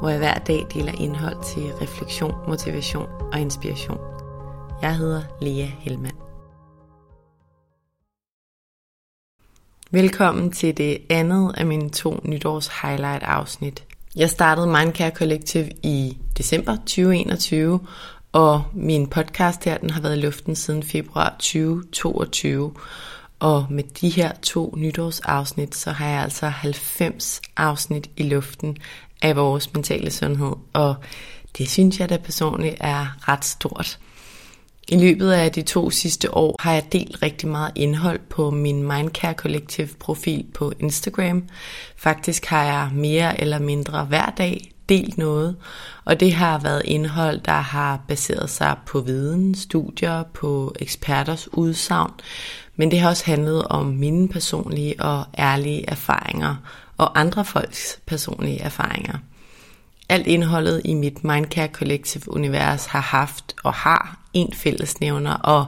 hvor jeg hver dag deler indhold til refleksion, motivation og inspiration. Jeg hedder Lea Helmand. Velkommen til det andet af mine to nytårs highlight afsnit. Jeg startede Mindcare Collective i december 2021, og min podcast her, den har været i luften siden februar 2022. Og med de her to nytårsafsnit, så har jeg altså 90 afsnit i luften af vores mentale sundhed. Og det synes jeg da personligt er ret stort. I løbet af de to sidste år har jeg delt rigtig meget indhold på min Mindcare Collective profil på Instagram. Faktisk har jeg mere eller mindre hver dag delt noget, og det har været indhold, der har baseret sig på viden, studier, på eksperters udsagn, men det har også handlet om mine personlige og ærlige erfaringer og andre folks personlige erfaringer. Alt indholdet i mit Mindcare Collective univers har haft og har en fællesnævner, og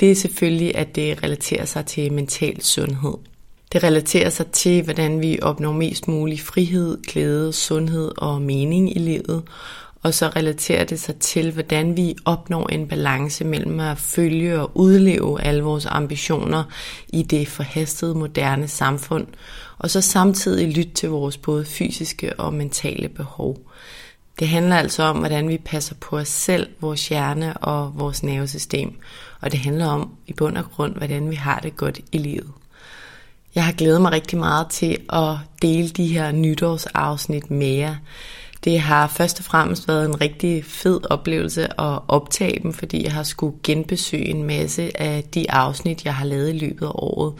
det er selvfølgelig, at det relaterer sig til mental sundhed. Det relaterer sig til, hvordan vi opnår mest mulig frihed, glæde, sundhed og mening i livet, og så relaterer det sig til, hvordan vi opnår en balance mellem at følge og udleve alle vores ambitioner i det forhastede moderne samfund, og så samtidig lytte til vores både fysiske og mentale behov. Det handler altså om, hvordan vi passer på os selv, vores hjerne og vores nervesystem. Og det handler om i bund og grund, hvordan vi har det godt i livet. Jeg har glædet mig rigtig meget til at dele de her nytårsafsnit med jer. Det har først og fremmest været en rigtig fed oplevelse at optage dem, fordi jeg har skulle genbesøge en masse af de afsnit, jeg har lavet i løbet af året.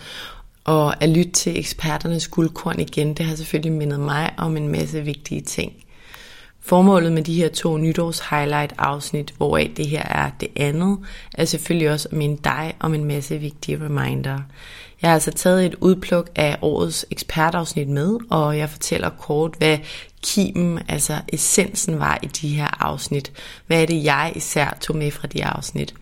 Og at lytte til eksperternes guldkorn igen, det har selvfølgelig mindet mig om en masse vigtige ting. Formålet med de her to nytårs highlight afsnit, hvoraf det her er det andet, er selvfølgelig også at minde dig om en masse vigtige reminder. Jeg har altså taget et udpluk af årets ekspertafsnit med, og jeg fortæller kort, hvad kimen, altså essensen var i de her afsnit. Hvad er det, jeg især tog med fra de afsnit?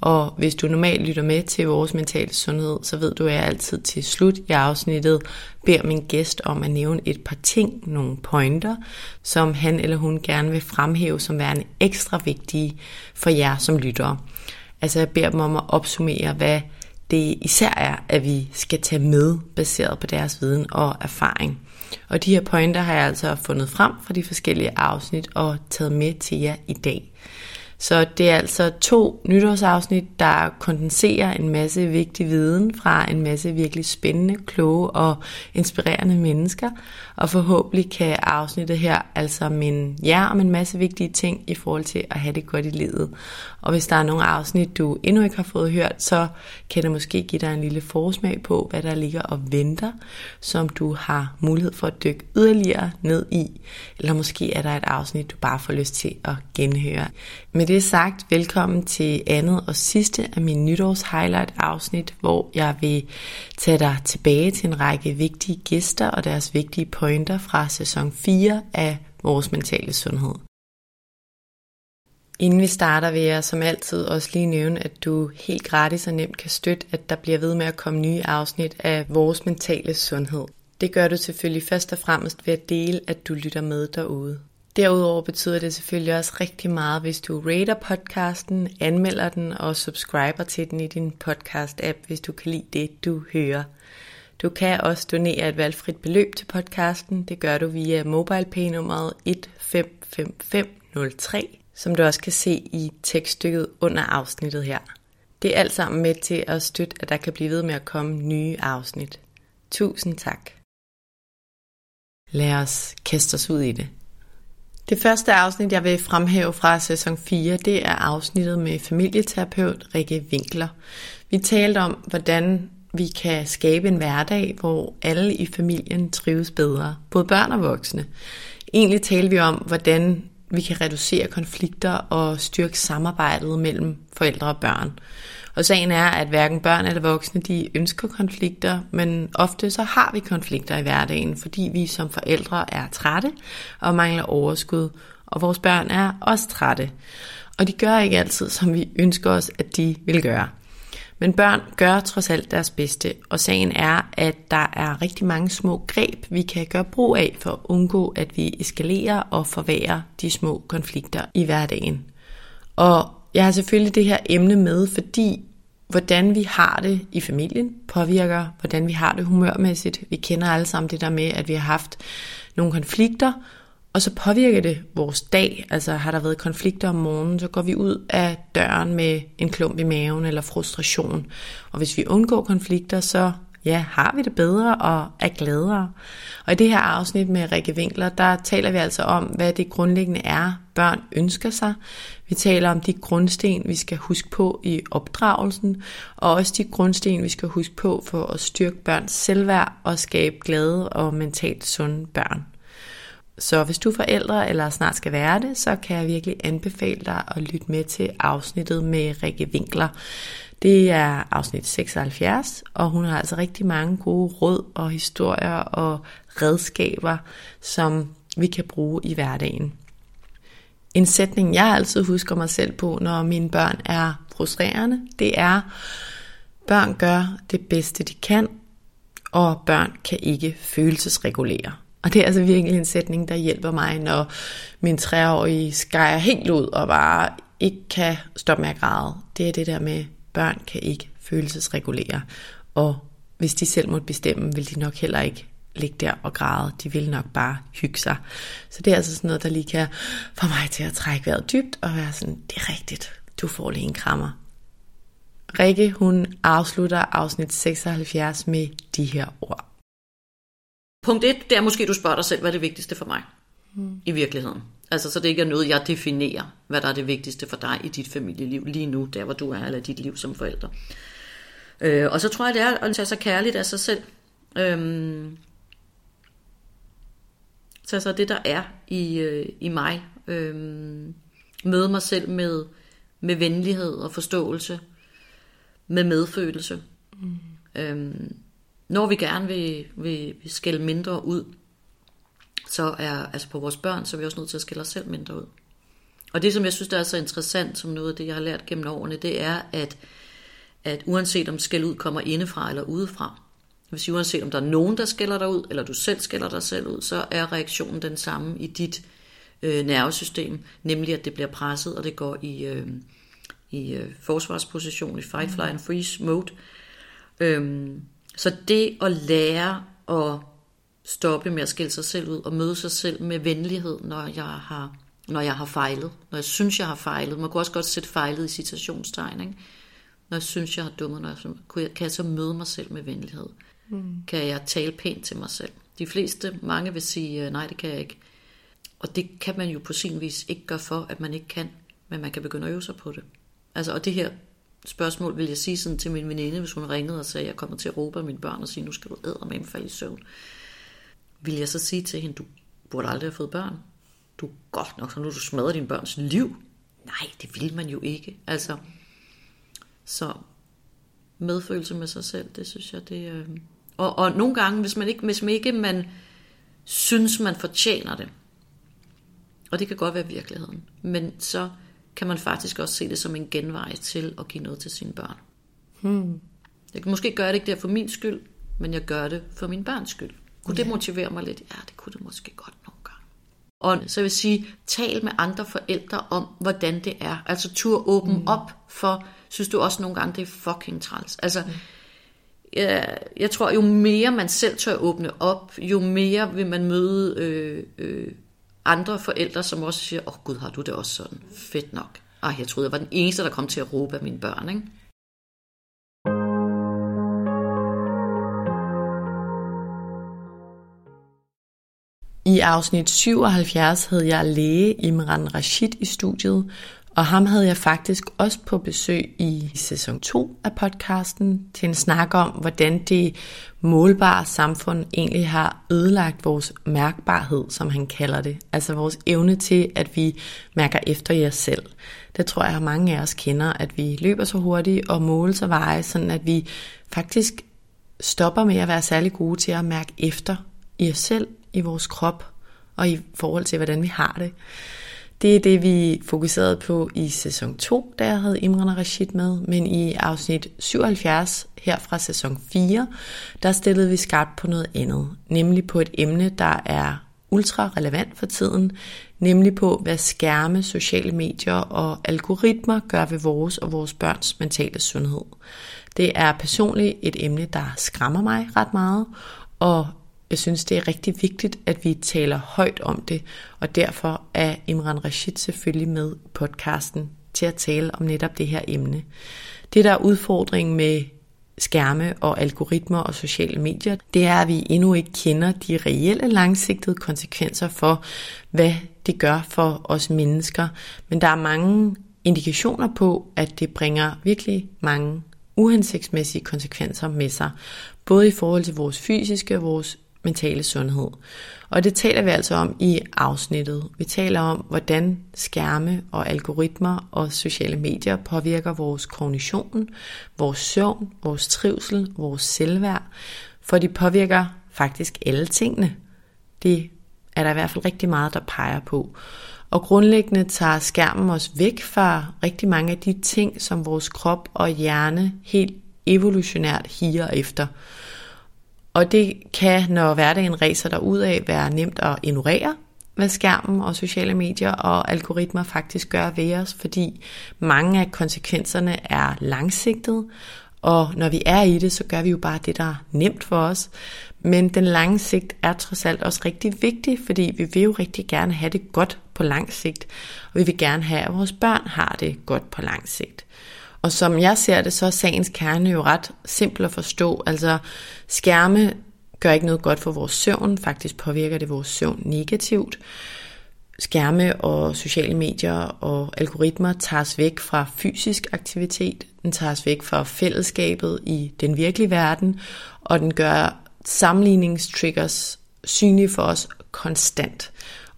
Og hvis du normalt lytter med til vores mentale sundhed, så ved du, at jeg altid til slut i afsnittet beder min gæst om at nævne et par ting, nogle pointer, som han eller hun gerne vil fremhæve som værende ekstra vigtige for jer som lyttere. Altså jeg beder dem om at opsummere, hvad det især er, at vi skal tage med, baseret på deres viden og erfaring. Og de her pointer har jeg altså fundet frem fra de forskellige afsnit og taget med til jer i dag. Så det er altså to nytårsafsnit, der kondenserer en masse vigtig viden fra en masse virkelig spændende, kloge og inspirerende mennesker. Og forhåbentlig kan afsnittet her altså minde jer om en masse vigtige ting i forhold til at have det godt i livet. Og hvis der er nogle afsnit, du endnu ikke har fået hørt, så kan det måske give dig en lille forsmag på, hvad der ligger og venter, som du har mulighed for at dykke yderligere ned i. Eller måske er der et afsnit, du bare får lyst til at genhøre. Med det sagt, velkommen til andet og sidste af min nytårs highlight afsnit, hvor jeg vil tage dig tilbage til en række vigtige gæster og deres vigtige pointer fra sæson 4 af Vores Mentale Sundhed. Inden vi starter vil jeg som altid også lige nævne, at du helt gratis og nemt kan støtte, at der bliver ved med at komme nye afsnit af Vores Mentale Sundhed. Det gør du selvfølgelig først og fremmest ved at dele, at du lytter med derude. Derudover betyder det selvfølgelig også rigtig meget, hvis du rater podcasten, anmelder den og subscriber til den i din podcast-app, hvis du kan lide det, du hører. Du kan også donere et valgfrit beløb til podcasten. Det gør du via MobilePay-nummeret 155503, som du også kan se i tekststykket under afsnittet her. Det er alt sammen med til at støtte, at der kan blive ved med at komme nye afsnit. Tusind tak. Lad os kaste os ud i det. Det første afsnit, jeg vil fremhæve fra sæson 4, det er afsnittet med familieterapeut Rikke Winkler. Vi talte om, hvordan vi kan skabe en hverdag, hvor alle i familien trives bedre, både børn og voksne. Egentlig talte vi om, hvordan vi kan reducere konflikter og styrke samarbejdet mellem forældre og børn. Og sagen er, at hverken børn eller voksne de ønsker konflikter, men ofte så har vi konflikter i hverdagen, fordi vi som forældre er trætte og mangler overskud, og vores børn er også trætte. Og de gør ikke altid, som vi ønsker os, at de vil gøre. Men børn gør trods alt deres bedste, og sagen er, at der er rigtig mange små greb, vi kan gøre brug af for at undgå, at vi eskalerer og forværrer de små konflikter i hverdagen. Og jeg har selvfølgelig det her emne med, fordi hvordan vi har det i familien påvirker, hvordan vi har det humørmæssigt. Vi kender alle sammen det der med, at vi har haft nogle konflikter, og så påvirker det vores dag. Altså har der været konflikter om morgenen, så går vi ud af døren med en klump i maven eller frustration. Og hvis vi undgår konflikter, så ja, har vi det bedre og er gladere. Og i det her afsnit med Rikke Winkler, der taler vi altså om, hvad det grundlæggende er, børn ønsker sig. Vi taler om de grundsten, vi skal huske på i opdragelsen, og også de grundsten, vi skal huske på for at styrke børns selvværd og skabe glade og mentalt sunde børn. Så hvis du er forældre eller snart skal være det, så kan jeg virkelig anbefale dig at lytte med til afsnittet med Rikke Winkler. Det er afsnit 76, og hun har altså rigtig mange gode råd og historier og redskaber, som vi kan bruge i hverdagen. En sætning, jeg altid husker mig selv på, når mine børn er frustrerende, det er, børn gør det bedste de kan, og børn kan ikke følelsesregulere. Og det er altså virkelig en sætning, der hjælper mig, når min treårige skærer helt ud og bare ikke kan stoppe med at græde. Det er det der med, børn kan ikke følelsesregulere. Og hvis de selv måtte bestemme, vil de nok heller ikke ligge der og græde. De vil nok bare hygge sig. Så det er altså sådan noget, der lige kan få mig til at trække vejret dybt og være sådan, det er rigtigt, du får lige en krammer. Rikke, hun afslutter afsnit 76 med de her ord. Punkt 1, det er måske, du spørger dig selv, hvad er det vigtigste for mig mm. i virkeligheden. Altså, så det ikke er noget, jeg definerer, hvad der er det vigtigste for dig i dit familieliv lige nu, der hvor du er, eller dit liv som forælder. Øh, og så tror jeg, det er at tage sig kærligt af sig selv. Øhm, tage sig det, der er i, øh, i mig. Øhm, møde mig selv med, med venlighed og forståelse. Med medfølelse. Mm. Øhm, når vi gerne vil, vil, vil skælde mindre ud, så er, altså på vores børn, så er vi også nødt til at skille os selv mindre ud. Og det, som jeg synes, der er så interessant, som noget af det, jeg har lært gennem årene, det er, at, at uanset om skæld ud kommer indefra eller udefra, hvis uanset om der er nogen, der skælder dig ud, eller du selv skælder dig selv ud, så er reaktionen den samme i dit øh, nervesystem, nemlig at det bliver presset, og det går i, øh, i øh, forsvarsposition, i fight, fly and freeze mode. Øhm, så det at lære at stoppe med at skille sig selv ud og møde sig selv med venlighed, når jeg har, når jeg har fejlet. Når jeg synes, jeg har fejlet. Man kunne også godt sætte fejlet i citationstegn. Ikke? Når jeg synes, jeg har dummet, når jeg, kan jeg så møde mig selv med venlighed? Mm. Kan jeg tale pænt til mig selv? De fleste, mange vil sige, øh, nej, det kan jeg ikke. Og det kan man jo på sin vis ikke gøre for, at man ikke kan, men man kan begynde at øve sig på det. Altså, og det her spørgsmål vil jeg sige sådan til min veninde, hvis hun ringede og sagde, at jeg kommer til at råbe mine børn og sige, nu skal du æde med en falde i søvn. Vil jeg så sige til hende, du burde aldrig have fået børn. Du er godt nok, så nu du smadrer din børns liv. Nej, det vil man jo ikke. Altså, så medfølelse med sig selv, det synes jeg, det... Øh... Og, og nogle gange, hvis man ikke, hvis man ikke man synes, man fortjener det, og det kan godt være virkeligheden, men så kan man faktisk også se det som en genvej til at give noget til sine børn. Hmm. Jeg kan måske gøre det ikke der for min skyld, men jeg gør det for min børns skyld. Kunne ja. det motivere mig lidt? Ja, det kunne det måske godt nogle gange. Og så vil sige, tal med andre forældre om, hvordan det er. Altså tur åben mm. op for, synes du også nogle gange, det er fucking træls. Altså, mm. jeg, jeg tror, jo mere man selv tør åbne op, jo mere vil man møde øh, øh, andre forældre, som også siger, åh oh, gud, har du det også sådan? Fedt nok. Ej, jeg troede, jeg var den eneste, der kom til at råbe af mine børn, ikke? I afsnit 77 havde jeg læge Imran Rashid i studiet, og ham havde jeg faktisk også på besøg i sæson 2 af podcasten til en snak om, hvordan det målbare samfund egentlig har ødelagt vores mærkbarhed, som han kalder det. Altså vores evne til, at vi mærker efter i os selv. Det tror jeg, at mange af os kender, at vi løber så hurtigt og måler så veje, sådan at vi faktisk stopper med at være særlig gode til at mærke efter i os selv, i vores krop og i forhold til, hvordan vi har det. Det er det, vi fokuserede på i sæson 2, da jeg havde Imran og Rashid med, men i afsnit 77 her fra sæson 4, der stillede vi skarpt på noget andet, nemlig på et emne, der er ultra relevant for tiden, nemlig på, hvad skærme, sociale medier og algoritmer gør ved vores og vores børns mentale sundhed. Det er personligt et emne, der skræmmer mig ret meget, og jeg synes, det er rigtig vigtigt, at vi taler højt om det, og derfor er Imran Rashid selvfølgelig med podcasten til at tale om netop det her emne. Det, der er udfordringen med skærme og algoritmer og sociale medier, det er, at vi endnu ikke kender de reelle langsigtede konsekvenser for, hvad det gør for os mennesker. Men der er mange indikationer på, at det bringer virkelig mange uhensigtsmæssige konsekvenser med sig, både i forhold til vores fysiske og vores mentale sundhed. Og det taler vi altså om i afsnittet. Vi taler om, hvordan skærme og algoritmer og sociale medier påvirker vores kognition, vores søvn, vores trivsel, vores selvværd, for de påvirker faktisk alle tingene. Det er der i hvert fald rigtig meget, der peger på. Og grundlæggende tager skærmen os væk fra rigtig mange af de ting, som vores krop og hjerne helt evolutionært higer efter. Og det kan, når hverdagen ræser dig ud af, være nemt at ignorere, hvad skærmen og sociale medier og algoritmer faktisk gør ved os, fordi mange af konsekvenserne er langsigtede, og når vi er i det, så gør vi jo bare det, der er nemt for os. Men den lange sigt er trods alt også rigtig vigtig, fordi vi vil jo rigtig gerne have det godt på lang sigt, og vi vil gerne have, at vores børn har det godt på lang sigt. Og som jeg ser det, så er sagens kerne jo ret simpel at forstå. Altså skærme gør ikke noget godt for vores søvn, faktisk påvirker det vores søvn negativt. Skærme og sociale medier og algoritmer tager os væk fra fysisk aktivitet, den tager os væk fra fællesskabet i den virkelige verden, og den gør sammenligningstriggers synlige for os konstant.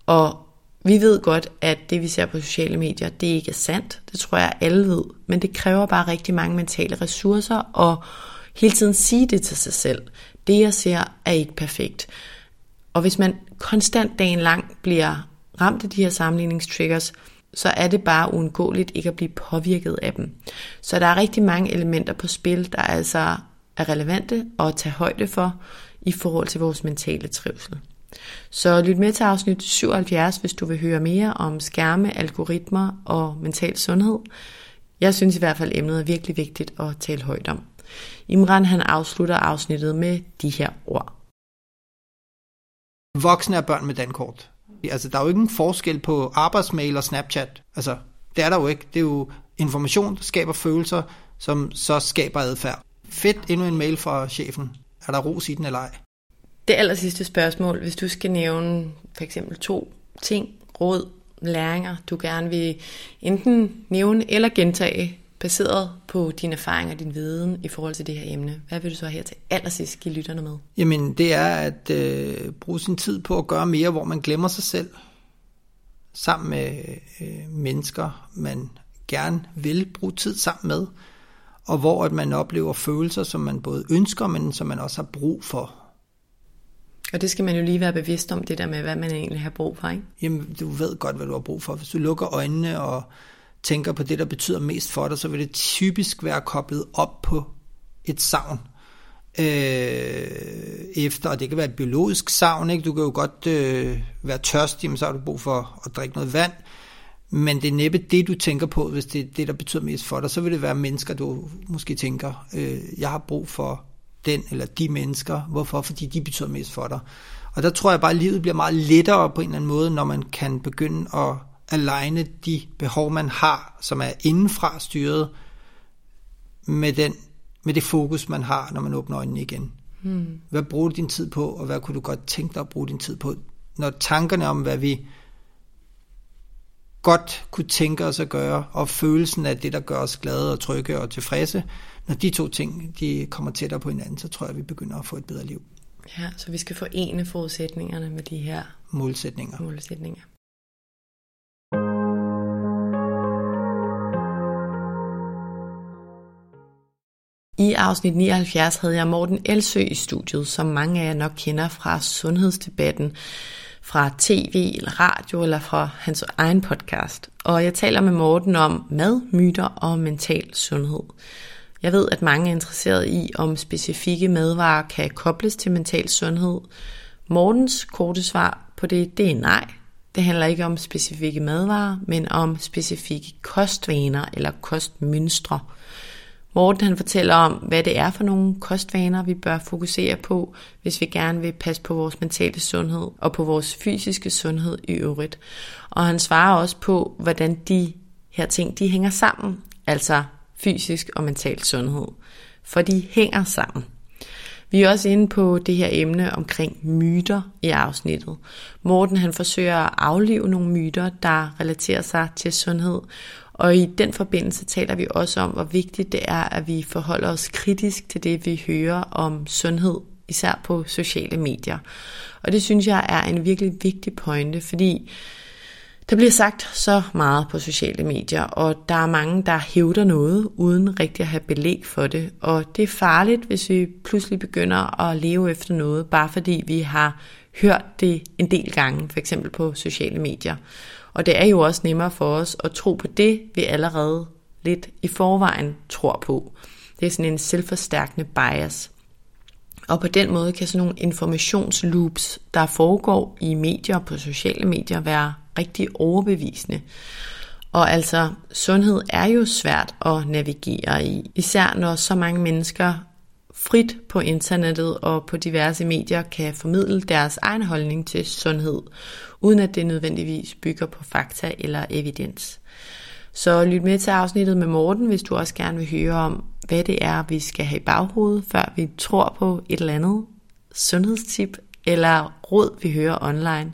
Og vi ved godt, at det vi ser på sociale medier, det ikke er sandt. Det tror jeg alle ved. Men det kræver bare rigtig mange mentale ressourcer og hele tiden sige det til sig selv. Det jeg ser er ikke perfekt. Og hvis man konstant dagen lang bliver ramt af de her sammenligningstriggers, så er det bare uundgåeligt ikke at blive påvirket af dem. Så der er rigtig mange elementer på spil, der altså er relevante at tage højde for i forhold til vores mentale trivsel. Så lyt med til afsnit 77, hvis du vil høre mere om skærme, algoritmer og mental sundhed. Jeg synes i hvert fald, emnet er virkelig vigtigt at tale højt om. Imran han afslutter afsnittet med de her ord. Voksne er børn med dankort. Altså, der er jo ikke en forskel på arbejdsmail og Snapchat. Altså, det er der jo ikke. Det er jo information, der skaber følelser, som så skaber adfærd. Fedt, endnu en mail fra chefen. Er der ros i den eller ej? Det aller sidste spørgsmål, hvis du skal nævne for eksempel to ting, råd, læringer, du gerne vil enten nævne eller gentage, baseret på dine erfaringer og din viden i forhold til det her emne. Hvad vil du så her til allersidst give lytterne med? Jamen, det er at øh, bruge sin tid på at gøre mere, hvor man glemmer sig selv. sammen med øh, mennesker, man gerne vil bruge tid sammen med, og hvor at man oplever følelser, som man både ønsker, men som man også har brug for. Og det skal man jo lige være bevidst om, det der med, hvad man egentlig har brug for, ikke? Jamen, du ved godt, hvad du har brug for. Hvis du lukker øjnene og tænker på det, der betyder mest for dig, så vil det typisk være koblet op på et savn. Øh, efter, og det kan være et biologisk savn, ikke? du kan jo godt øh, være tørstig, men så har du brug for at drikke noget vand, men det er næppe det, du tænker på, hvis det er det, der betyder mest for dig. Så vil det være mennesker, du måske tænker, øh, jeg har brug for den eller de mennesker. Hvorfor? Fordi de betyder mest for dig. Og der tror jeg bare, at livet bliver meget lettere på en eller anden måde, når man kan begynde at aligne de behov, man har, som er indenfra styret, med, den, med det fokus, man har, når man åbner øjnene igen. Hmm. Hvad bruger du din tid på, og hvad kunne du godt tænke dig at bruge din tid på? Når tankerne om, hvad vi godt kunne tænke os at gøre, og følelsen af det, der gør os glade og trygge og tilfredse, når de to ting de kommer tættere på hinanden, så tror jeg, at vi begynder at få et bedre liv. Ja, så vi skal forene forudsætningerne med de her målsætninger. målsætninger. I afsnit 79 havde jeg Morten Elsø i studiet, som mange af jer nok kender fra sundhedsdebatten, fra tv eller radio eller fra hans egen podcast. Og jeg taler med Morten om mad, myter og mental sundhed. Jeg ved, at mange er interesseret i, om specifikke madvarer kan kobles til mental sundhed. Mortens korte svar på det, det er nej. Det handler ikke om specifikke madvarer, men om specifikke kostvaner eller kostmønstre. Morten han fortæller om, hvad det er for nogle kostvaner, vi bør fokusere på, hvis vi gerne vil passe på vores mentale sundhed og på vores fysiske sundhed i øvrigt. Og han svarer også på, hvordan de her ting de hænger sammen, altså fysisk og mental sundhed. For de hænger sammen. Vi er også inde på det her emne omkring myter i afsnittet. Morten han forsøger at aflive nogle myter, der relaterer sig til sundhed, og i den forbindelse taler vi også om, hvor vigtigt det er, at vi forholder os kritisk til det, vi hører om sundhed, især på sociale medier. Og det synes jeg er en virkelig vigtig pointe, fordi der bliver sagt så meget på sociale medier, og der er mange, der hævder noget, uden rigtig at have belæg for det. Og det er farligt, hvis vi pludselig begynder at leve efter noget, bare fordi vi har hørt det en del gange, for eksempel på sociale medier. Og det er jo også nemmere for os at tro på det, vi allerede lidt i forvejen tror på. Det er sådan en selvforstærkende bias. Og på den måde kan sådan nogle informationsloops, der foregår i medier og på sociale medier, være rigtig overbevisende. Og altså, sundhed er jo svært at navigere i, især når så mange mennesker frit på internettet og på diverse medier kan formidle deres egen holdning til sundhed, uden at det nødvendigvis bygger på fakta eller evidens. Så lyt med til afsnittet med Morten, hvis du også gerne vil høre om, hvad det er, vi skal have i baghovedet, før vi tror på et eller andet sundhedstip eller råd, vi hører online.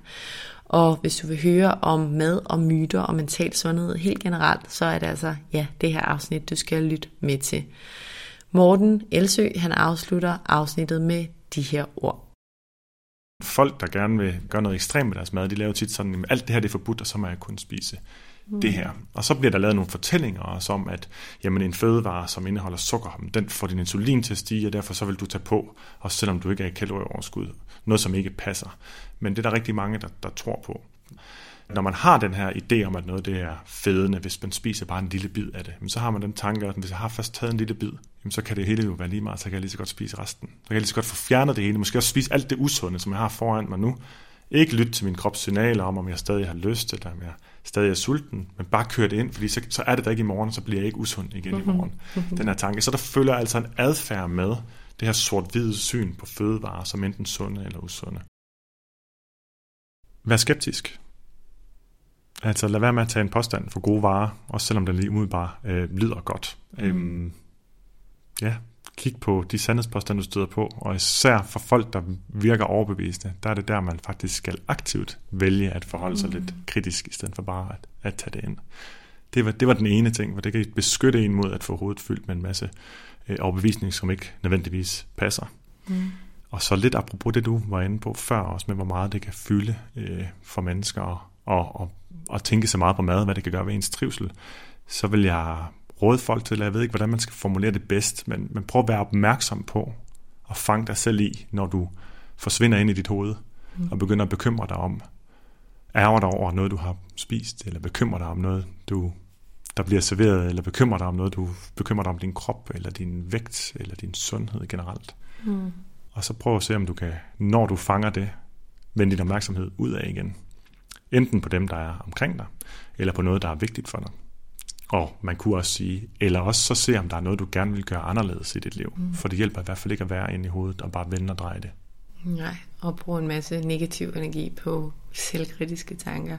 Og hvis du vil høre om mad og myter og mental sundhed helt generelt, så er det altså ja, det her afsnit, du skal lytte med til. Morten Elsø, han afslutter afsnittet med de her ord. Folk, der gerne vil gøre noget ekstremt med deres mad, de laver tit sådan, at alt det her det er forbudt, og så må jeg kun spise mm. det her. Og så bliver der lavet nogle fortællinger også om, at jamen, en fødevare, som indeholder sukker, den får din insulin til at stige, og derfor så vil du tage på, også selvom du ikke er i kalorieoverskud. Noget, som ikke passer. Men det er der rigtig mange, der, der tror på. Når man har den her idé om, at noget det er fedende, hvis man spiser bare en lille bid af det, så har man den tanke, at hvis jeg har først taget en lille bid, så kan det hele jo være lige meget, så kan jeg lige så godt spise resten. Så kan jeg lige så godt få fjernet det hele, måske også spise alt det usunde, som jeg har foran mig nu. Ikke lytte til min krops signaler om, om jeg stadig har lyst, eller om jeg stadig er sulten, men bare køre det ind, fordi så, så er det der ikke i morgen, så bliver jeg ikke usund igen mm-hmm. i morgen. Mm-hmm. Den her tanke. Så der følger altså en adfærd med det her sort-hvide syn på fødevarer, som enten sunde eller usunde. Vær skeptisk. Altså lad være med at tage en påstand for gode varer, også selvom den lige umiddelbart øh, lyder godt. Mm. Øhm, ja, kig på de sandhedspåstande, du støder på, og især for folk, der virker overbevisende, der er det der, man faktisk skal aktivt vælge at forholde sig mm. lidt kritisk, i stedet for bare at, at tage det ind. Det var, det var den ene ting, for det kan beskytte en mod at få hovedet fyldt med en masse øh, overbevisning, som ikke nødvendigvis passer. Mm. Og så lidt apropos det, du var inde på før, også med hvor meget det kan fylde øh, for mennesker og, og, og tænke så meget på mad, hvad det kan gøre ved ens trivsel, så vil jeg råde folk til, at jeg ved ikke, hvordan man skal formulere det bedst, men, men prøv at være opmærksom på at fange dig selv i, når du forsvinder ind i dit hoved, mm. og begynder at bekymre dig om, ærger dig over noget, du har spist, eller bekymrer dig om noget, du, der bliver serveret, eller bekymrer dig om noget, du bekymrer dig om din krop, eller din vægt, eller din sundhed generelt. Mm. Og så prøv at se, om du kan, når du fanger det, vende din opmærksomhed ud af igen. Enten på dem, der er omkring dig, eller på noget, der er vigtigt for dig. Og man kunne også sige, eller også så se, om der er noget, du gerne vil gøre anderledes i dit liv. Mm. For det hjælper i hvert fald ikke at være inde i hovedet og bare vende og dreje det. Nej, og bruge en masse negativ energi på selvkritiske tanker.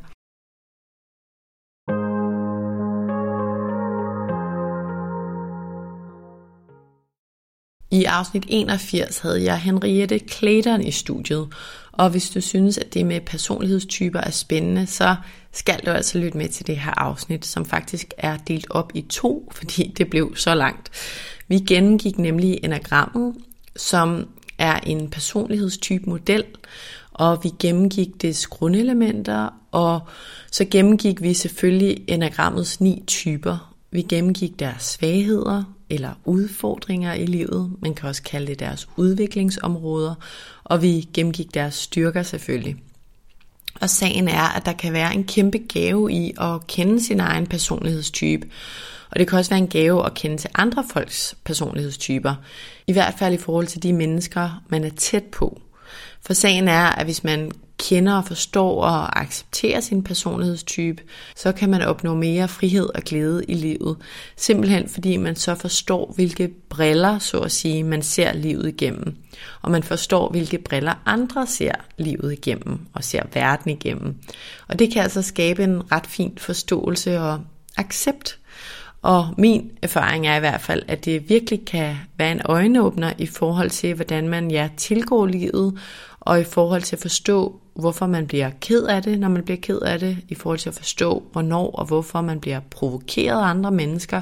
I afsnit 81 havde jeg Henriette Clayton i studiet, og hvis du synes, at det med personlighedstyper er spændende, så skal du altså lytte med til det her afsnit, som faktisk er delt op i to, fordi det blev så langt. Vi gennemgik nemlig enagrammet, som er en personlighedstype model, og vi gennemgik dets grundelementer, og så gennemgik vi selvfølgelig enagrammets ni typer. Vi gennemgik deres svagheder eller udfordringer i livet, man kan også kalde det deres udviklingsområder, og vi gennemgik deres styrker selvfølgelig. Og sagen er, at der kan være en kæmpe gave i at kende sin egen personlighedstype. Og det kan også være en gave at kende til andre folks personlighedstyper. I hvert fald i forhold til de mennesker, man er tæt på. For sagen er, at hvis man kender og forstår og accepterer sin personlighedstype, så kan man opnå mere frihed og glæde i livet. Simpelthen fordi man så forstår, hvilke briller, så at sige, man ser livet igennem. Og man forstår, hvilke briller andre ser livet igennem og ser verden igennem. Og det kan altså skabe en ret fin forståelse og accept. Og min erfaring er i hvert fald, at det virkelig kan være en øjenåbner i forhold til, hvordan man ja, tilgår livet, og i forhold til at forstå, hvorfor man bliver ked af det, når man bliver ked af det, i forhold til at forstå, hvornår og hvorfor man bliver provokeret af andre mennesker,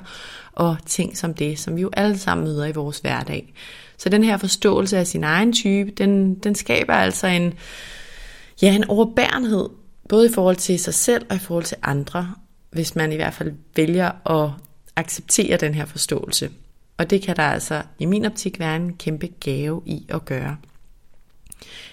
og ting som det, som vi jo alle sammen møder i vores hverdag. Så den her forståelse af sin egen type, den, den skaber altså en, ja, en overbærenhed, både i forhold til sig selv og i forhold til andre, hvis man i hvert fald vælger at acceptere den her forståelse. Og det kan der altså i min optik være en kæmpe gave i at gøre.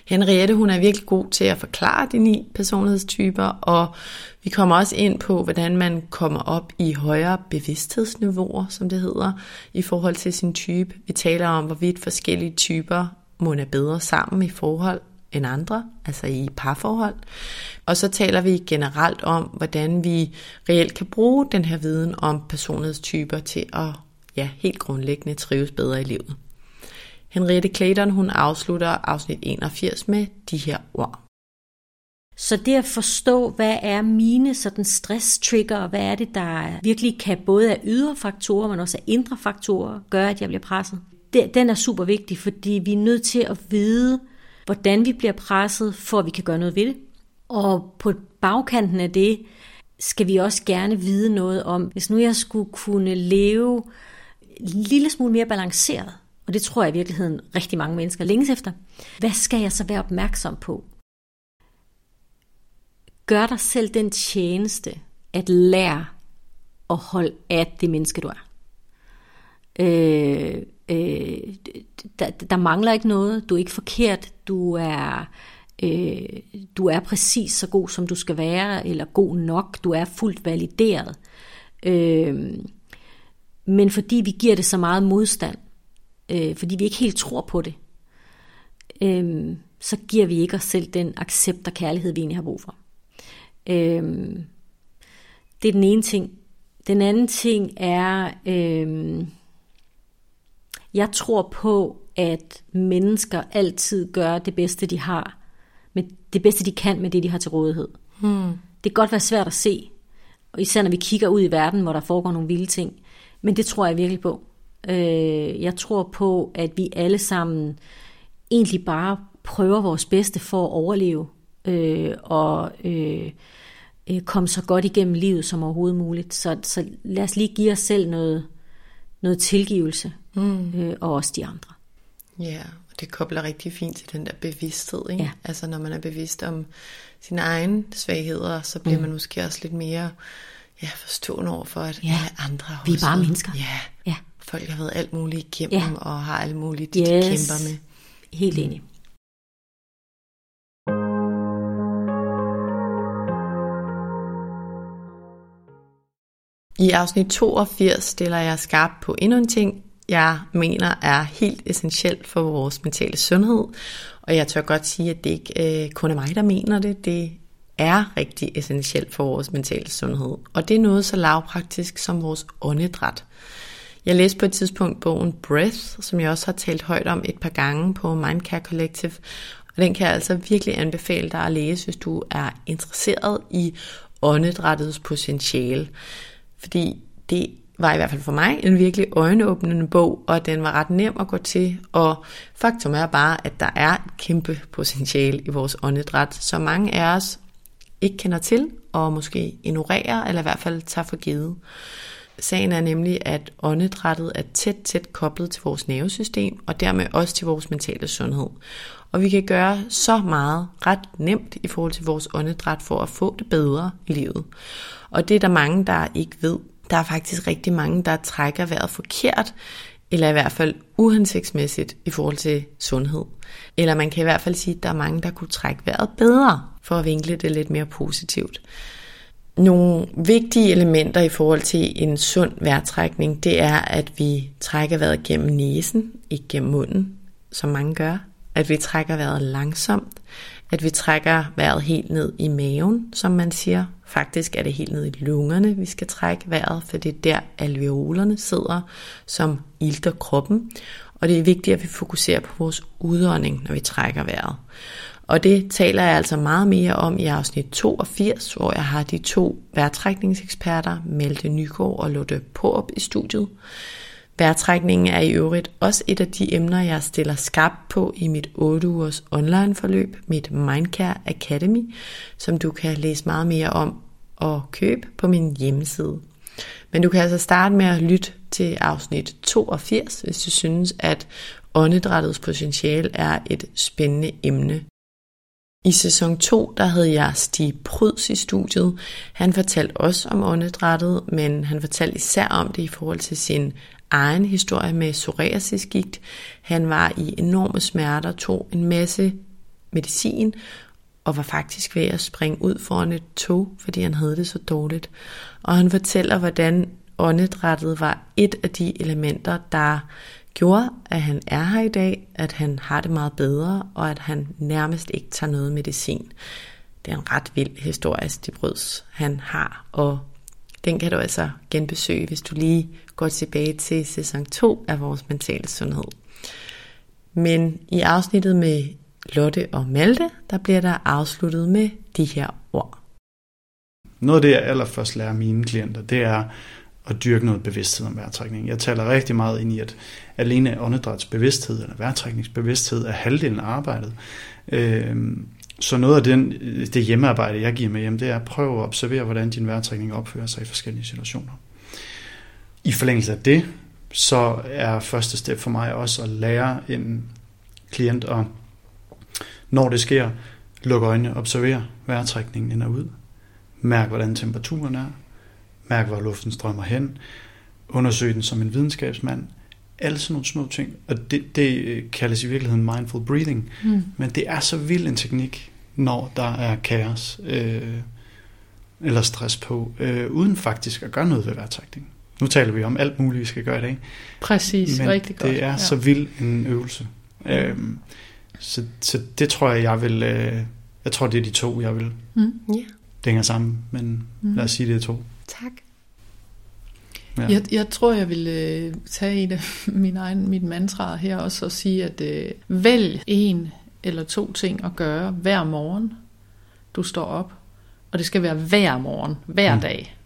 Henriette, hun er virkelig god til at forklare de ni personlighedstyper, og vi kommer også ind på, hvordan man kommer op i højere bevidsthedsniveauer, som det hedder, i forhold til sin type. Vi taler om, hvorvidt forskellige typer må er bedre sammen i forhold end andre, altså i parforhold. Og så taler vi generelt om, hvordan vi reelt kan bruge den her viden om personlighedstyper til at ja, helt grundlæggende trives bedre i livet. Henriette Clayton hun afslutter afsnit 81 med de her ord. Så det at forstå, hvad er mine sådan stress-trigger, og hvad er det, der virkelig kan både af ydre faktorer, men også af indre faktorer, gøre, at jeg bliver presset. Det, den er super vigtig, fordi vi er nødt til at vide, hvordan vi bliver presset, for at vi kan gøre noget ved det. Og på bagkanten af det, skal vi også gerne vide noget om, hvis nu jeg skulle kunne leve en lille smule mere balanceret, og det tror jeg i virkeligheden rigtig mange mennesker længes efter. Hvad skal jeg så være opmærksom på? Gør dig selv den tjeneste at lære at holde af det menneske, du er. Øh, øh, der, der mangler ikke noget. Du er ikke forkert. Du er, øh, du er præcis så god, som du skal være, eller god nok. Du er fuldt valideret. Øh, men fordi vi giver det så meget modstand, øh, fordi vi ikke helt tror på det, øh, så giver vi ikke os selv den accept og kærlighed, vi egentlig har brug for. Øh, det er den ene ting. Den anden ting er, øh, jeg tror på, at mennesker altid gør det bedste, de har, med det bedste, de kan med det, de har til rådighed. Hmm. Det kan godt være svært at se, og især når vi kigger ud i verden, hvor der foregår nogle vilde ting. Men det tror jeg virkelig på. Øh, jeg tror på, at vi alle sammen egentlig bare prøver vores bedste for at overleve øh, og øh, øh, komme så godt igennem livet som overhovedet muligt. Så, så lad os lige give os selv noget, noget tilgivelse, mm. øh, og også de andre. Ja, Det kobler rigtig fint til den der bevidsthed, ikke? Ja. Altså når man er bevidst om sine egne svagheder, så bliver mm. man måske også lidt mere ja, forstående over for, at Ja. andre har Vi er også bare mennesker. Ja. Ja. Folk har været alt muligt igennem, Ja. og har alt muligt, de Yes. kæmper med. Helt enig. I afsnit 82 stiller jeg skarp på endnu en ting, jeg mener er helt essentielt for vores mentale sundhed. Og jeg tør godt sige, at det ikke øh, kun er mig, der mener det. Det er rigtig essentielt for vores mentale sundhed. Og det er noget så lavpraktisk som vores åndedræt. Jeg læste på et tidspunkt bogen Breath, som jeg også har talt højt om et par gange på Mindcare Collective. Og den kan jeg altså virkelig anbefale dig at læse, hvis du er interesseret i åndedrættets potentiale. Fordi det var i hvert fald for mig en virkelig øjenåbnende bog, og den var ret nem at gå til. Og faktum er bare, at der er et kæmpe potentiale i vores åndedræt, så mange af os ikke kender til, og måske ignorerer, eller i hvert fald tager for givet. Sagen er nemlig, at åndedrættet er tæt, tæt koblet til vores nervesystem, og dermed også til vores mentale sundhed. Og vi kan gøre så meget ret nemt i forhold til vores åndedræt for at få det bedre i livet. Og det er der mange, der ikke ved. Der er faktisk rigtig mange, der trækker vejret forkert, eller i hvert fald uhensigtsmæssigt i forhold til sundhed. Eller man kan i hvert fald sige, at der er mange, der kunne trække vejret bedre, for at vinkle det lidt mere positivt. Nogle vigtige elementer i forhold til en sund vejrtrækning, det er, at vi trækker vejret gennem næsen, ikke gennem munden, som mange gør. At vi trækker vejret langsomt. At vi trækker vejret helt ned i maven, som man siger. Faktisk er det helt ned i lungerne, vi skal trække vejret, for det er der alveolerne sidder, som ilter kroppen. Og det er vigtigt, at vi fokuserer på vores udånding, når vi trækker vejret. Og det taler jeg altså meget mere om i afsnit 82, hvor jeg har de to vejrtrækningseksperter, Melte Nygaard og Lotte Porup i studiet. Vejrtrækningen er i øvrigt også et af de emner, jeg stiller skarpt på i mit 8 ugers online forløb, mit Mindcare Academy, som du kan læse meget mere om og købe på min hjemmeside. Men du kan altså starte med at lytte til afsnit 82, hvis du synes, at åndedrættets potentiale er et spændende emne. I sæson 2, der havde jeg Stig Pryds i studiet. Han fortalte også om åndedrættet, men han fortalte især om det i forhold til sin egen historie med psoriasisgigt. Han var i enorme smerter, tog en masse medicin og var faktisk ved at springe ud foran et tog, fordi han havde det så dårligt. Og han fortæller, hvordan åndedrættet var et af de elementer, der gjorde, at han er her i dag, at han har det meget bedre, og at han nærmest ikke tager noget medicin. Det er en ret vild historie, Stig han har, og den kan du altså genbesøge, hvis du lige går tilbage til sæson 2 af vores mentale sundhed. Men i afsnittet med Lotte og Malte, der bliver der afsluttet med de her ord. Noget af det, jeg allerførst lærer mine klienter, det er at dyrke noget bevidsthed om vejrtrækning. Jeg taler rigtig meget ind i, at alene åndedrætsbevidsthed eller vejrtrækningsbevidsthed er halvdelen af arbejdet. Øhm, Så noget af den, øh, det hjemmearbejde, jeg giver med hjem, det er at prøve at observere, hvordan din vejrtrækning opfører sig i forskellige situationer. I forlængelse af det, så er første step for mig også at lære en klient at, når det sker, lukke øjnene, observere vejrtrækningen ind og ud. Mærk, hvordan temperaturen er. Mærk, hvor luften strømmer hen. Undersøg den som en videnskabsmand. Alle sådan nogle små ting. Og det, det kaldes i virkeligheden mindful breathing. Mm. Men det er så vild en teknik, når der er kaos øh, eller stress på, øh, uden faktisk at gøre noget ved vejrtrækning. Nu taler vi om alt muligt, vi skal gøre i dag. Præcis, Men rigtig godt. det er ja. så vild en øvelse. Øhm, så, så det tror jeg, jeg vil... Øh, jeg tror, det er de to, jeg vil. Mm. Ja. Det hænger sammen, men Mm. lad os sige, det er to. Tak. Ja. Jeg, jeg tror, jeg vil øh, tage et af min egen, mit mantra her også og sige, at øh, vælg en eller to ting at gøre hver morgen, du står op. Og det skal være hver morgen, hver Mm. dag.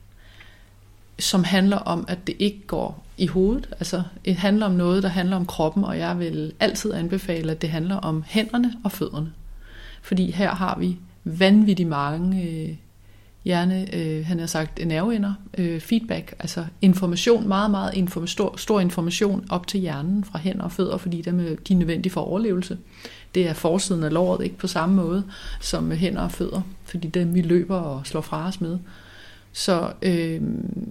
Som handler om, at det ikke går i hovedet. Altså, det handler om noget, der handler om kroppen, og jeg vil altid anbefale, at det handler om hænderne og fødderne. Fordi her har vi vanvittigt mange øh, hjerne, øh, han har sagt nerveender, øh, feedback, altså information, meget, meget inform- stor, stor information op til hjernen fra hænder og fødder, fordi dem, er, de er nødvendige for overlevelse. Det er forsiden af låret, ikke på samme måde som med hænder og fødder, fordi dem vi løber og slår fra os med. Så, øh,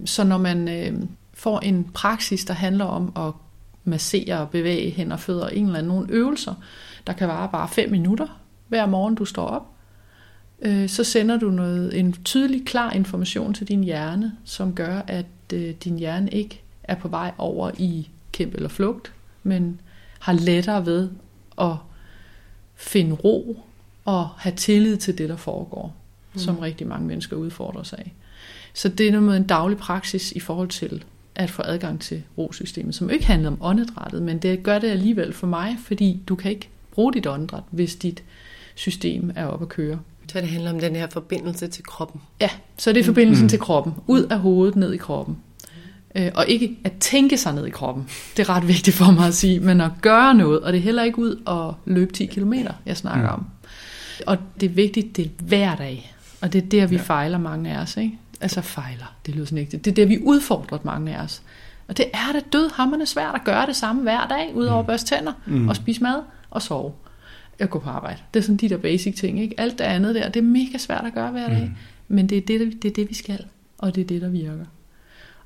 så når man øh, får en praksis, der handler om at massere og bevæge hænder og fødder, en eller anden nogle øvelser, der kan vare bare 5 minutter hver morgen, du står op, øh, så sender du noget, en tydelig, klar information til din hjerne, som gør, at øh, din hjerne ikke er på vej over i kæmpe eller flugt, men har lettere ved at finde ro og have tillid til det, der foregår, mm. som rigtig mange mennesker udfordrer sig af. Så det er noget med en daglig praksis i forhold til at få adgang til rosystemet, som ikke handler om åndedrættet, men det gør det alligevel for mig, fordi du kan ikke bruge dit åndedræt, hvis dit system er oppe at køre. Så det handler om den her forbindelse til kroppen. Ja, så det er forbindelsen mm. til kroppen. Ud af hovedet, ned i kroppen. Øh, og ikke at tænke sig ned i kroppen. Det er ret vigtigt for mig at sige. Men at gøre noget, og det er heller ikke ud og løbe 10 km, jeg snakker mm. om. Og det er vigtigt, det er hver dag. Og det er der, vi ja. fejler mange af os. Ikke? Altså fejler, det lyder sådan ikke. Det er der, vi udfordrer mange af os. Og det er da død hammerne svært at gøre det samme hver dag, udover at børste tænder mm. og spise mad og sove at gå på arbejde. Det er sådan de der basic ting. Ikke? Alt det andet der, det er mega svært at gøre hver dag. Mm. Men det er det, det er det, vi skal. Og det er det, der virker.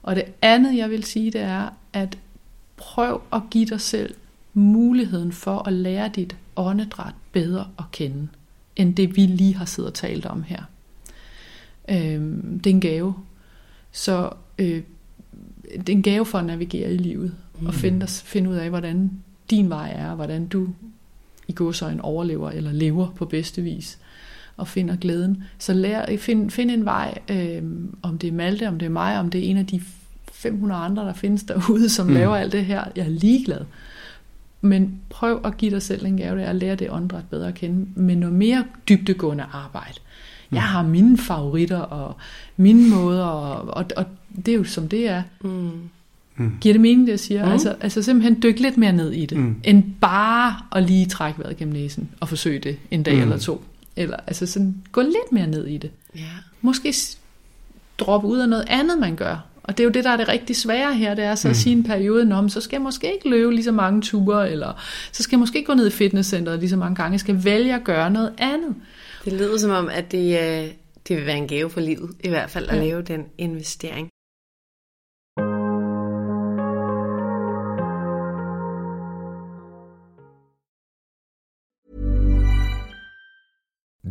Og det andet, jeg vil sige, det er, at prøv at give dig selv muligheden for at lære dit åndedræt bedre at kende, end det vi lige har siddet og talt om her. Øhm, det er en gave. Så øh, det er en gave for at navigere i livet, mm. og finde, finde ud af, hvordan din vej er, og hvordan du i godsøjen overlever eller lever på bedste vis og finder glæden. Så lær, find, find en vej, øh, om det er Malte, om det er mig, om det er en af de 500 andre, der findes derude, som mm. laver alt det her. Jeg er ligeglad. Men prøv at give dig selv en gave, det er at lære det åndedræt bedre at kende, med noget mere dybdegående arbejde. Mm. Jeg har mine favoritter og mine måder, og, og, og det er jo som det er. Mm. Mm. Giver det mening, det jeg siger? Mm. Altså, altså simpelthen dykke lidt mere ned i det, mm. end bare at lige trække vejret gennem næsen og forsøge det en dag mm. eller to. Eller altså sådan, gå lidt mere ned i det. Ja. Måske droppe ud af noget andet, man gør. Og det er jo det, der er det rigtig svære her, det er så at mm. sige en periode, om, så skal jeg måske ikke løbe lige så mange ture, eller så skal jeg måske ikke gå ned i fitnesscenteret lige så mange gange. Jeg skal vælge at gøre noget andet. Det lyder som om, at det, øh, det vil være en gave for livet, i hvert fald at ja. lave den investering.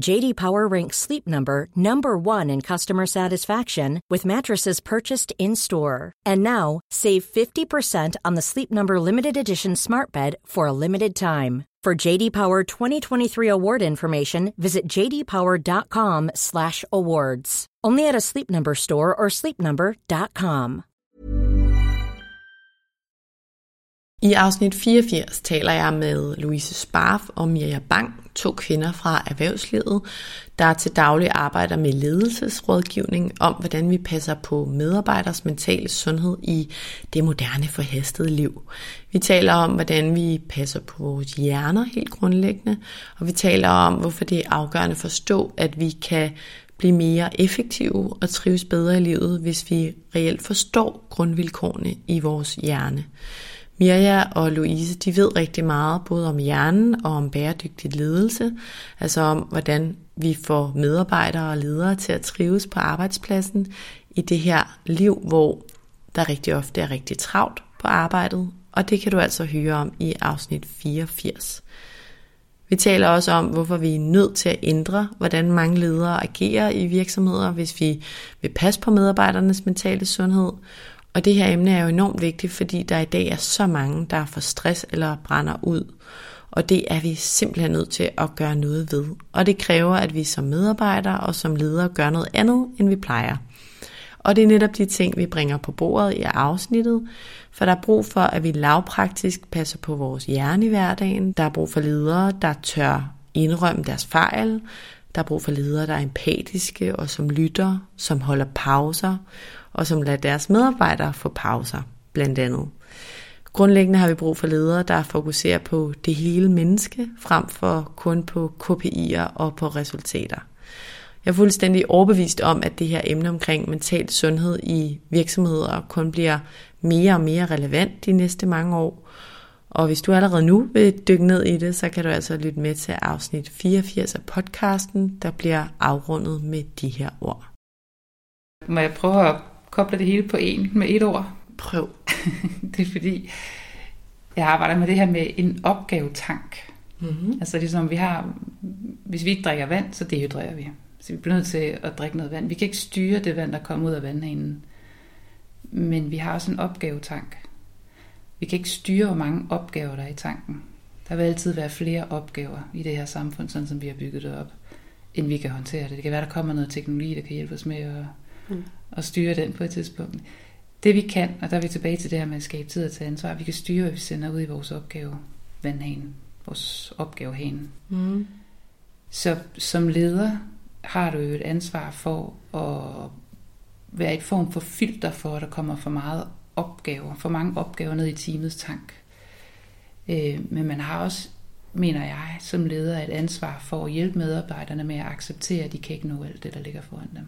JD Power ranks Sleep Number number 1 in customer satisfaction with mattresses purchased in-store. And now, save 50% on the Sleep Number limited edition Smart Bed for a limited time. For JD Power 2023 award information, visit jdpower.com/awards. Only at a Sleep Number store or sleepnumber.com. I afsnit 84 taler jeg med Louise Sparf og Mirja Bang, to kvinder fra erhvervslivet, der til daglig arbejder med ledelsesrådgivning om, hvordan vi passer på medarbejders mentale sundhed i det moderne forhastede liv. Vi taler om, hvordan vi passer på vores hjerner helt grundlæggende, og vi taler om, hvorfor det er afgørende at forstå, at vi kan blive mere effektive og trives bedre i livet, hvis vi reelt forstår grundvilkårene i vores hjerne. Mirja og Louise, de ved rigtig meget, både om hjernen og om bæredygtig ledelse, altså om, hvordan vi får medarbejdere og ledere til at trives på arbejdspladsen i det her liv, hvor der rigtig ofte er rigtig travlt på arbejdet, og det kan du altså høre om i afsnit 84. Vi taler også om, hvorfor vi er nødt til at ændre, hvordan mange ledere agerer i virksomheder, hvis vi vil passe på medarbejdernes mentale sundhed. Og det her emne er jo enormt vigtigt, fordi der i dag er så mange, der får stress eller brænder ud. Og det er vi simpelthen nødt til at gøre noget ved. Og det kræver, at vi som medarbejdere og som ledere gør noget andet, end vi plejer. Og det er netop de ting, vi bringer på bordet i afsnittet, for der er brug for, at vi lavpraktisk passer på vores hjerne i hverdagen. Der er brug for ledere, der tør indrømme deres fejl. Der er brug for ledere, der er empatiske og som lytter, som holder pauser, og som lader deres medarbejdere få pauser, blandt andet. Grundlæggende har vi brug for ledere, der fokuserer på det hele menneske, frem for kun på KPI'er og på resultater. Jeg er fuldstændig overbevist om, at det her emne omkring mental sundhed i virksomheder kun bliver mere og mere relevant de næste mange år. Og hvis du allerede nu vil dykke ned i det, så kan du altså lytte med til afsnit 84 af podcasten, der bliver afrundet med de her ord. Må jeg prøve at koble det hele på en med et ord? Prøv. det er fordi, jeg arbejder med det her med en opgavetank. Mm-hmm. Altså ligesom vi har, hvis vi ikke drikker vand, så dehydrerer vi. Så vi bliver nødt til at drikke noget vand. Vi kan ikke styre det vand, der kommer ud af vandhanen. Men vi har også en opgavetank. Vi kan ikke styre, hvor mange opgaver der er i tanken. Der vil altid være flere opgaver i det her samfund, sådan som vi har bygget det op, end vi kan håndtere det. Det kan være, der kommer noget teknologi, der kan hjælpe os med at, mm. At styre den på et tidspunkt. Det vi kan, og der er vi tilbage til det her med at skabe tid og tage ansvar, vi kan styre, hvad vi sender ud i vores opgave, vandhanen, vores opgavehane. Mm. Så som leder har du jo et ansvar for at være et form for filter for, at der kommer for meget opgaver, for mange opgaver ned i teamets tank. Øh, men man har også, mener jeg, som leder et ansvar for at hjælpe medarbejderne med at acceptere, at de kan ikke nå alt det, der ligger foran dem.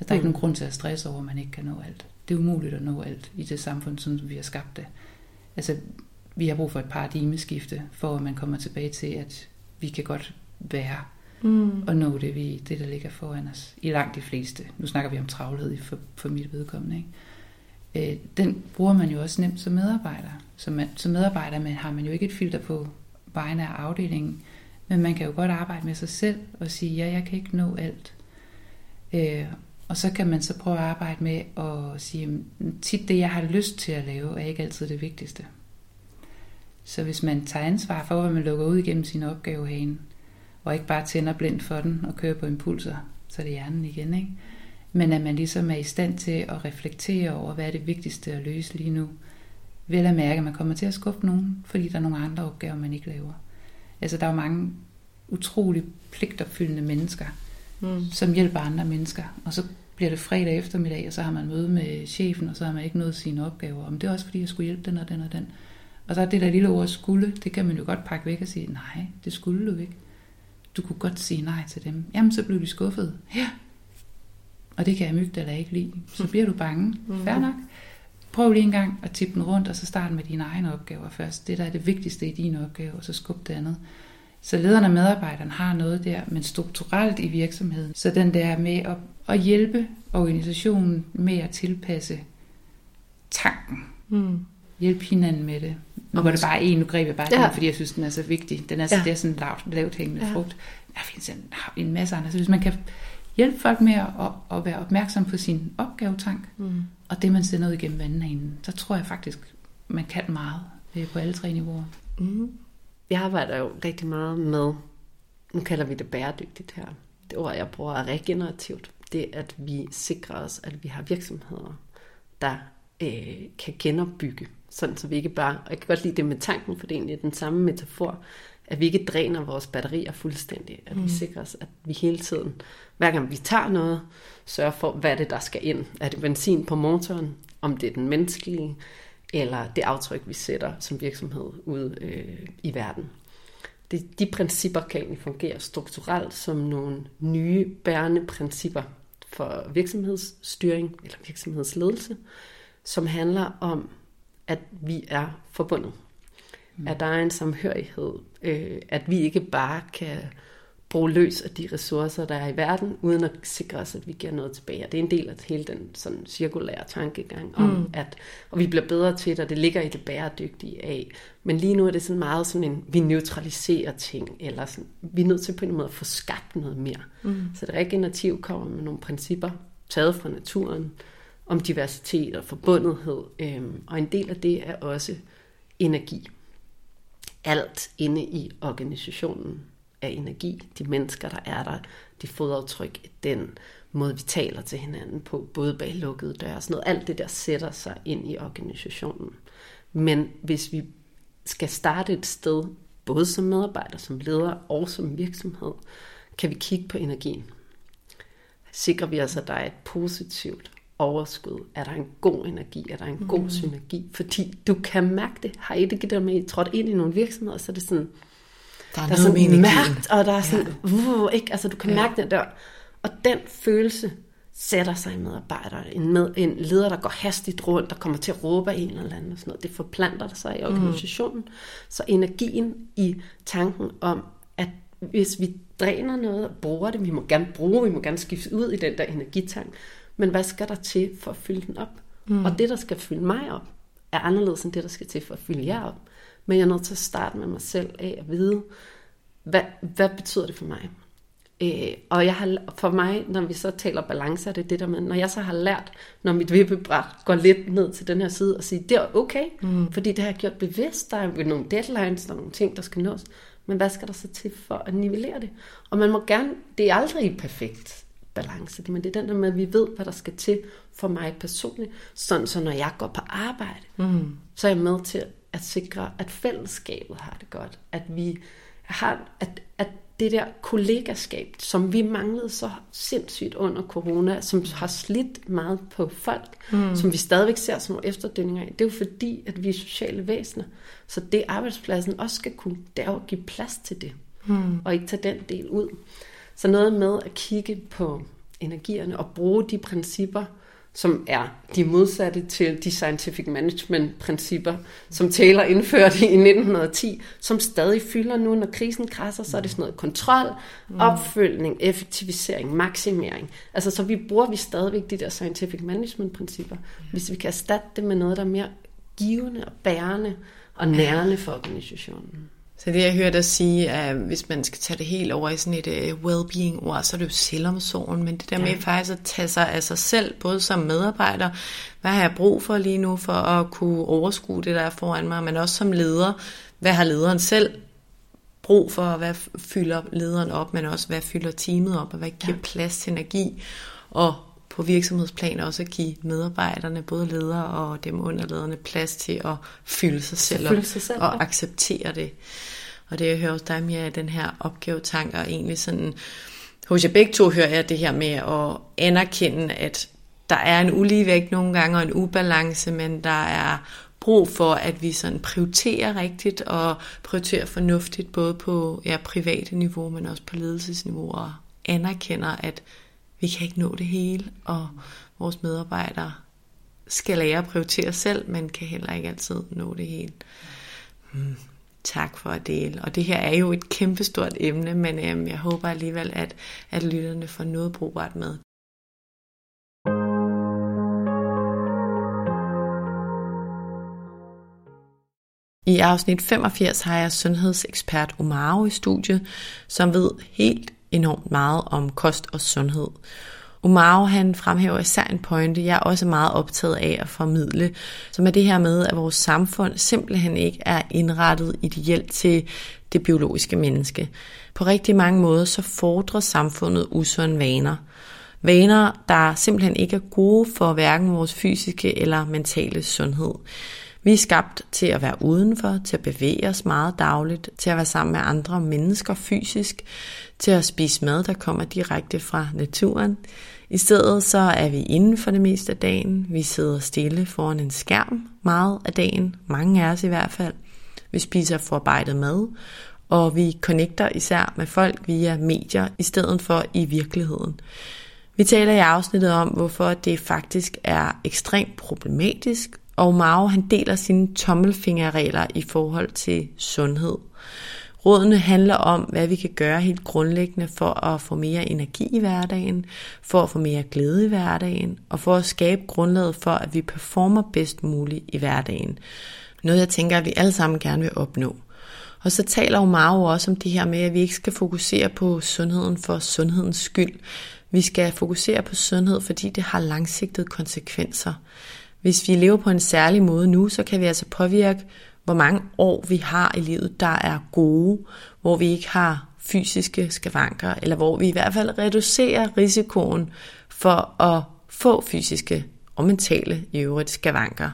At der er ikke mm. nogen grund til at stresse over, at man ikke kan nå alt. Det er umuligt at nå alt i det samfund, som vi har skabt det. Altså, vi har brug for et paradigmeskifte, for at man kommer tilbage til, at vi kan godt være mm. og nå det, vi, det, der ligger foran os. I langt de fleste. Nu snakker vi om travlhed for, for mit vedkommende. Ikke? Øh, den bruger man jo også nemt som medarbejder. Som, man, som medarbejder man, har man jo ikke et filter på vegne af afdelingen, men man kan jo godt arbejde med sig selv og sige, ja, jeg kan ikke nå alt. Øh, og så kan man så prøve at arbejde med at sige, tit det, jeg har lyst til at lave, er ikke altid det vigtigste. Så hvis man tager ansvar for, hvad man lukker ud igennem sin opgavehane, og ikke bare tænder blindt for den og kører på impulser, så er det hjernen igen, ikke? Men at man ligesom er i stand til at reflektere over, hvad er det vigtigste at løse lige nu. Vel at mærke, at man kommer til at skuffe nogen, fordi der er nogle andre opgaver, man ikke laver. Altså, der er jo mange utrolig pligtopfyldende mennesker, mm. som hjælper andre mennesker. Og så bliver det fredag eftermiddag, og så har man møde med chefen, og så har man ikke nået sine opgaver. Om det er også fordi, jeg skulle hjælpe den og den og den. Og så er det der lille ord skulle, det kan man jo godt pakke væk og sige, nej, det skulle du ikke. Du kunne godt sige nej til dem. Jamen, så blev de skuffet. Ja. Og det kan eller ikke lide. Så bliver du bange. Mm. Fair nok. Prøv lige en gang at tippe den rundt, og så start med dine egne opgaver først. Det, der er det vigtigste i dine opgaver, og så skub det andet. Så lederne og medarbejderne har noget der, men strukturelt i virksomheden. Så den der med at, at hjælpe organisationen med at tilpasse tanken. Mm. Hjælpe hinanden med det. Nu var det bare en, nu greb jeg bare ja. den, fordi jeg synes, den er så vigtig. Den er, ja. Det er sådan lavt, lavt hængende ja. frugt. Der findes en, en masse andre. Så hvis man kan hjælpe folk med at, at være opmærksom på sin opgavetank, mm. og det man sender ud igennem vandhanen, så tror jeg faktisk, man kan meget på alle tre niveauer. Mm. Jeg arbejder jo rigtig meget med, nu kalder vi det bæredygtigt her. Det ord, jeg bruger, er regenerativt. Det er, at vi sikrer os, at vi har virksomheder, der øh, kan genopbygge sådan så vi ikke bare, og jeg kan godt lide det med tanken, for det er egentlig den samme metafor, at vi ikke dræner vores batterier fuldstændig. At mm. vi sikrer os, at vi hele tiden, hver gang vi tager noget, sørger for, hvad det der skal ind. Er det benzin på motoren? Om det er den menneskelige, eller det aftryk, vi sætter som virksomhed ud øh, i verden. Det, de principper kan egentlig fungere strukturelt som nogle nye bærende principper for virksomhedsstyring eller virksomhedsledelse, som handler om at vi er forbundet. Mm. At der er en samhørighed. Øh, at vi ikke bare kan bruge løs af de ressourcer, der er i verden, uden at sikre os, at vi giver noget tilbage. Og det er en del af hele den sådan cirkulære tankegang om, mm. at og vi bliver bedre til det, og det ligger i det bæredygtige af. Men lige nu er det sådan meget sådan en, vi neutraliserer ting, eller sådan, vi er nødt til på en måde at få skabt noget mere. Mm. Så det regenerativ kommer med nogle principper, taget fra naturen, om diversitet og forbundethed. Øhm, og en del af det er også energi. Alt inde i organisationen af energi. De mennesker, der er der, de fodaftryk, den måde, vi taler til hinanden på, både bag lukkede døre og sådan noget. Alt det der sætter sig ind i organisationen. Men hvis vi skal starte et sted, både som medarbejder, som leder og som virksomhed, kan vi kigge på energien. Sikrer vi os, at der er et positivt overskud? Er der en god energi? Er der en god mm. synergi? Fordi du kan mærke det. Har I det givet med, trådt ind i nogle virksomheder, så er det sådan, der er, der er sådan mærkt, og der er sådan, ja. uh, ikke? Altså, du kan ja. mærke den der. Og den følelse sætter sig i medarbejdere. En, med, en leder, der går hastigt rundt, der kommer til at råbe en eller anden, og sådan noget. det forplanter sig i mm. organisationen. Mm. Så energien i tanken om, at hvis vi dræner noget og bruger det, vi må gerne bruge, vi må gerne skifte ud i den der energitank, men hvad skal der til for at fylde den op? Mm. Og det, der skal fylde mig op, er anderledes end det, der skal til for at fylde jer op. Men jeg er nødt til at starte med mig selv af at vide, hvad, hvad betyder det for mig? Øh, og jeg har, for mig, når vi så taler balance, er det det der med, når jeg så har lært, når mit vippebræt går lidt ned til den her side, og sige, det er okay, mm. fordi det har jeg gjort bevidst, der er nogle deadlines, der er nogle ting, der skal nås, men hvad skal der så til for at nivellere det? Og man må gerne, det er aldrig perfekt balance, men det er den der med, at vi ved, hvad der skal til for mig personligt, sådan så når jeg går på arbejde, mm. så er jeg med til at sikre, at fællesskabet har det godt, at vi har, at, at det der kollegaskab, som vi manglede så sindssygt under corona, som har slidt meget på folk, mm. som vi stadigvæk ser som nogle efterdønninger af, det er jo fordi, at vi er sociale væsener. Så det arbejdspladsen også skal kunne, det er at give plads til det, mm. og ikke tage den del ud. Så noget med at kigge på energierne og bruge de principper, som er de modsatte til de scientific management principper, som Taylor indførte i 1910, som stadig fylder nu, når krisen krasser, så er det sådan noget kontrol, mm. opfølgning, effektivisering, maksimering. Altså så vi bruger vi stadigvæk de der scientific management principper, hvis vi kan erstatte det med noget, der er mere givende og bærende og nærende for organisationen. Så det jeg hørte dig sige, at hvis man skal tage det helt over i sådan et uh, well-being ord, så er det jo selvomsorgen, men det der ja. med faktisk at tage sig af sig selv, både som medarbejder, hvad har jeg brug for lige nu for at kunne overskue det, der er foran mig, men også som leder, hvad har lederen selv brug for, hvad fylder lederen op, men også hvad fylder teamet op, og hvad giver ja. plads til energi, og på virksomhedsplan også at give medarbejderne, både ledere og dem underlederne, plads til at fylde sig selv, fylde sig selv og ja. acceptere det. Og det jeg hører hos dig mere af den her opgavetank, og egentlig sådan, hos jer begge to hører jeg det her med at anerkende, at der er en uligevægt nogle gange og en ubalance, men der er brug for, at vi sådan prioriterer rigtigt og prioriterer fornuftigt, både på ja, private niveau, men også på ledelsesniveau, og anerkender, at vi kan ikke nå det hele, og vores medarbejdere skal lære at prioritere selv, men kan heller ikke altid nå det hele. Hmm. Tak for at dele. Og det her er jo et kæmpestort emne, men øhm, jeg håber alligevel, at, at lytterne får noget brugbart med. I afsnit 85 har jeg sundhedsekspert Omaro i studiet, som ved helt enormt meget om kost og sundhed. Omaro han fremhæver især en pointe, jeg er også meget optaget af at formidle, som er det her med, at vores samfund simpelthen ikke er indrettet ideelt til det biologiske menneske. På rigtig mange måder så fordrer samfundet usunde vaner. Vaner, der simpelthen ikke er gode for hverken vores fysiske eller mentale sundhed. Vi er skabt til at være udenfor, til at bevæge os meget dagligt, til at være sammen med andre mennesker fysisk, til at spise mad, der kommer direkte fra naturen. I stedet så er vi inden for det meste af dagen. Vi sidder stille foran en skærm meget af dagen, mange af os i hvert fald. Vi spiser forarbejdet mad, og vi connecter især med folk via medier i stedet for i virkeligheden. Vi taler i afsnittet om, hvorfor det faktisk er ekstremt problematisk og Mao han deler sine tommelfingerregler i forhold til sundhed. Rådene handler om, hvad vi kan gøre helt grundlæggende for at få mere energi i hverdagen, for at få mere glæde i hverdagen, og for at skabe grundlaget for, at vi performer bedst muligt i hverdagen. Noget jeg tænker, at vi alle sammen gerne vil opnå. Og så taler Omaro også om det her med, at vi ikke skal fokusere på sundheden for sundhedens skyld. Vi skal fokusere på sundhed, fordi det har langsigtede konsekvenser. Hvis vi lever på en særlig måde nu, så kan vi altså påvirke, hvor mange år vi har i livet, der er gode, hvor vi ikke har fysiske skavanker, eller hvor vi i hvert fald reducerer risikoen for at få fysiske og mentale i øvrigt skavanker.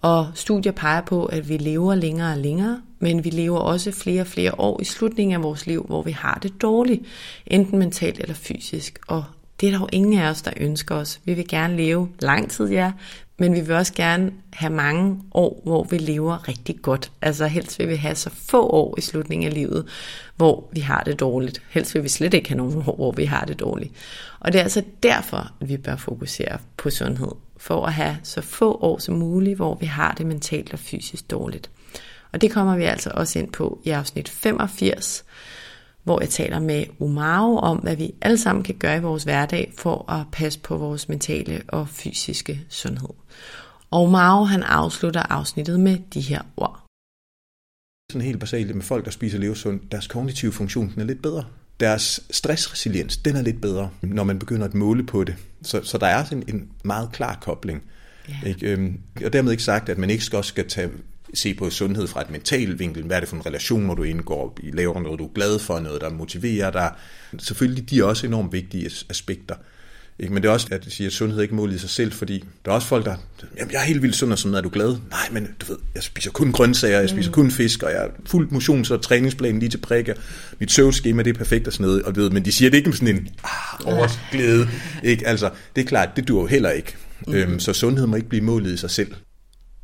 Og studier peger på, at vi lever længere og længere, men vi lever også flere og flere år i slutningen af vores liv, hvor vi har det dårligt, enten mentalt eller fysisk. Og det er der jo ingen af os, der ønsker os. Vi vil gerne leve lang tid, ja, men vi vil også gerne have mange år, hvor vi lever rigtig godt. Altså helst vil vi have så få år i slutningen af livet, hvor vi har det dårligt. Helst vil vi slet ikke have nogen år, hvor vi har det dårligt. Og det er altså derfor, at vi bør fokusere på sundhed. For at have så få år som muligt, hvor vi har det mentalt og fysisk dårligt. Og det kommer vi altså også ind på i afsnit 85, hvor jeg taler med Umaro om, hvad vi alle sammen kan gøre i vores hverdag for at passe på vores mentale og fysiske sundhed. Og Umaro han afslutter afsnittet med de her ord. Sådan helt basalt med folk, der spiser levesundt, deres kognitive funktion den er lidt bedre. Deres stressresiliens, den er lidt bedre, når man begynder at måle på det. Så, så der er sådan en meget klar kobling. Ja. Ikke? Øhm, og dermed ikke sagt, at man ikke også skal tage se på sundhed fra et mental vinkel. Hvad er det for en relation, når du indgår i, laver noget, du er glad for, noget, der motiverer dig. Selvfølgelig, de er også enormt vigtige aspekter. Ikke? Men det er også, at jeg siger, at sundhed er ikke målet i sig selv, fordi der er også folk, der, jamen jeg er helt vildt sund og sådan, er du glad? Nej, men du ved, jeg spiser kun grøntsager, jeg spiser mm. kun fisk, og jeg er fuldt motions- og træningsplan lige til prikker. Mit søvnskema, det er perfekt og sådan noget, og du ved, men de siger det ikke med sådan en ah, overglæde. Ikke? Altså, det er klart, det duer jo heller ikke. Mm. Øhm, så sundhed må ikke blive målet i sig selv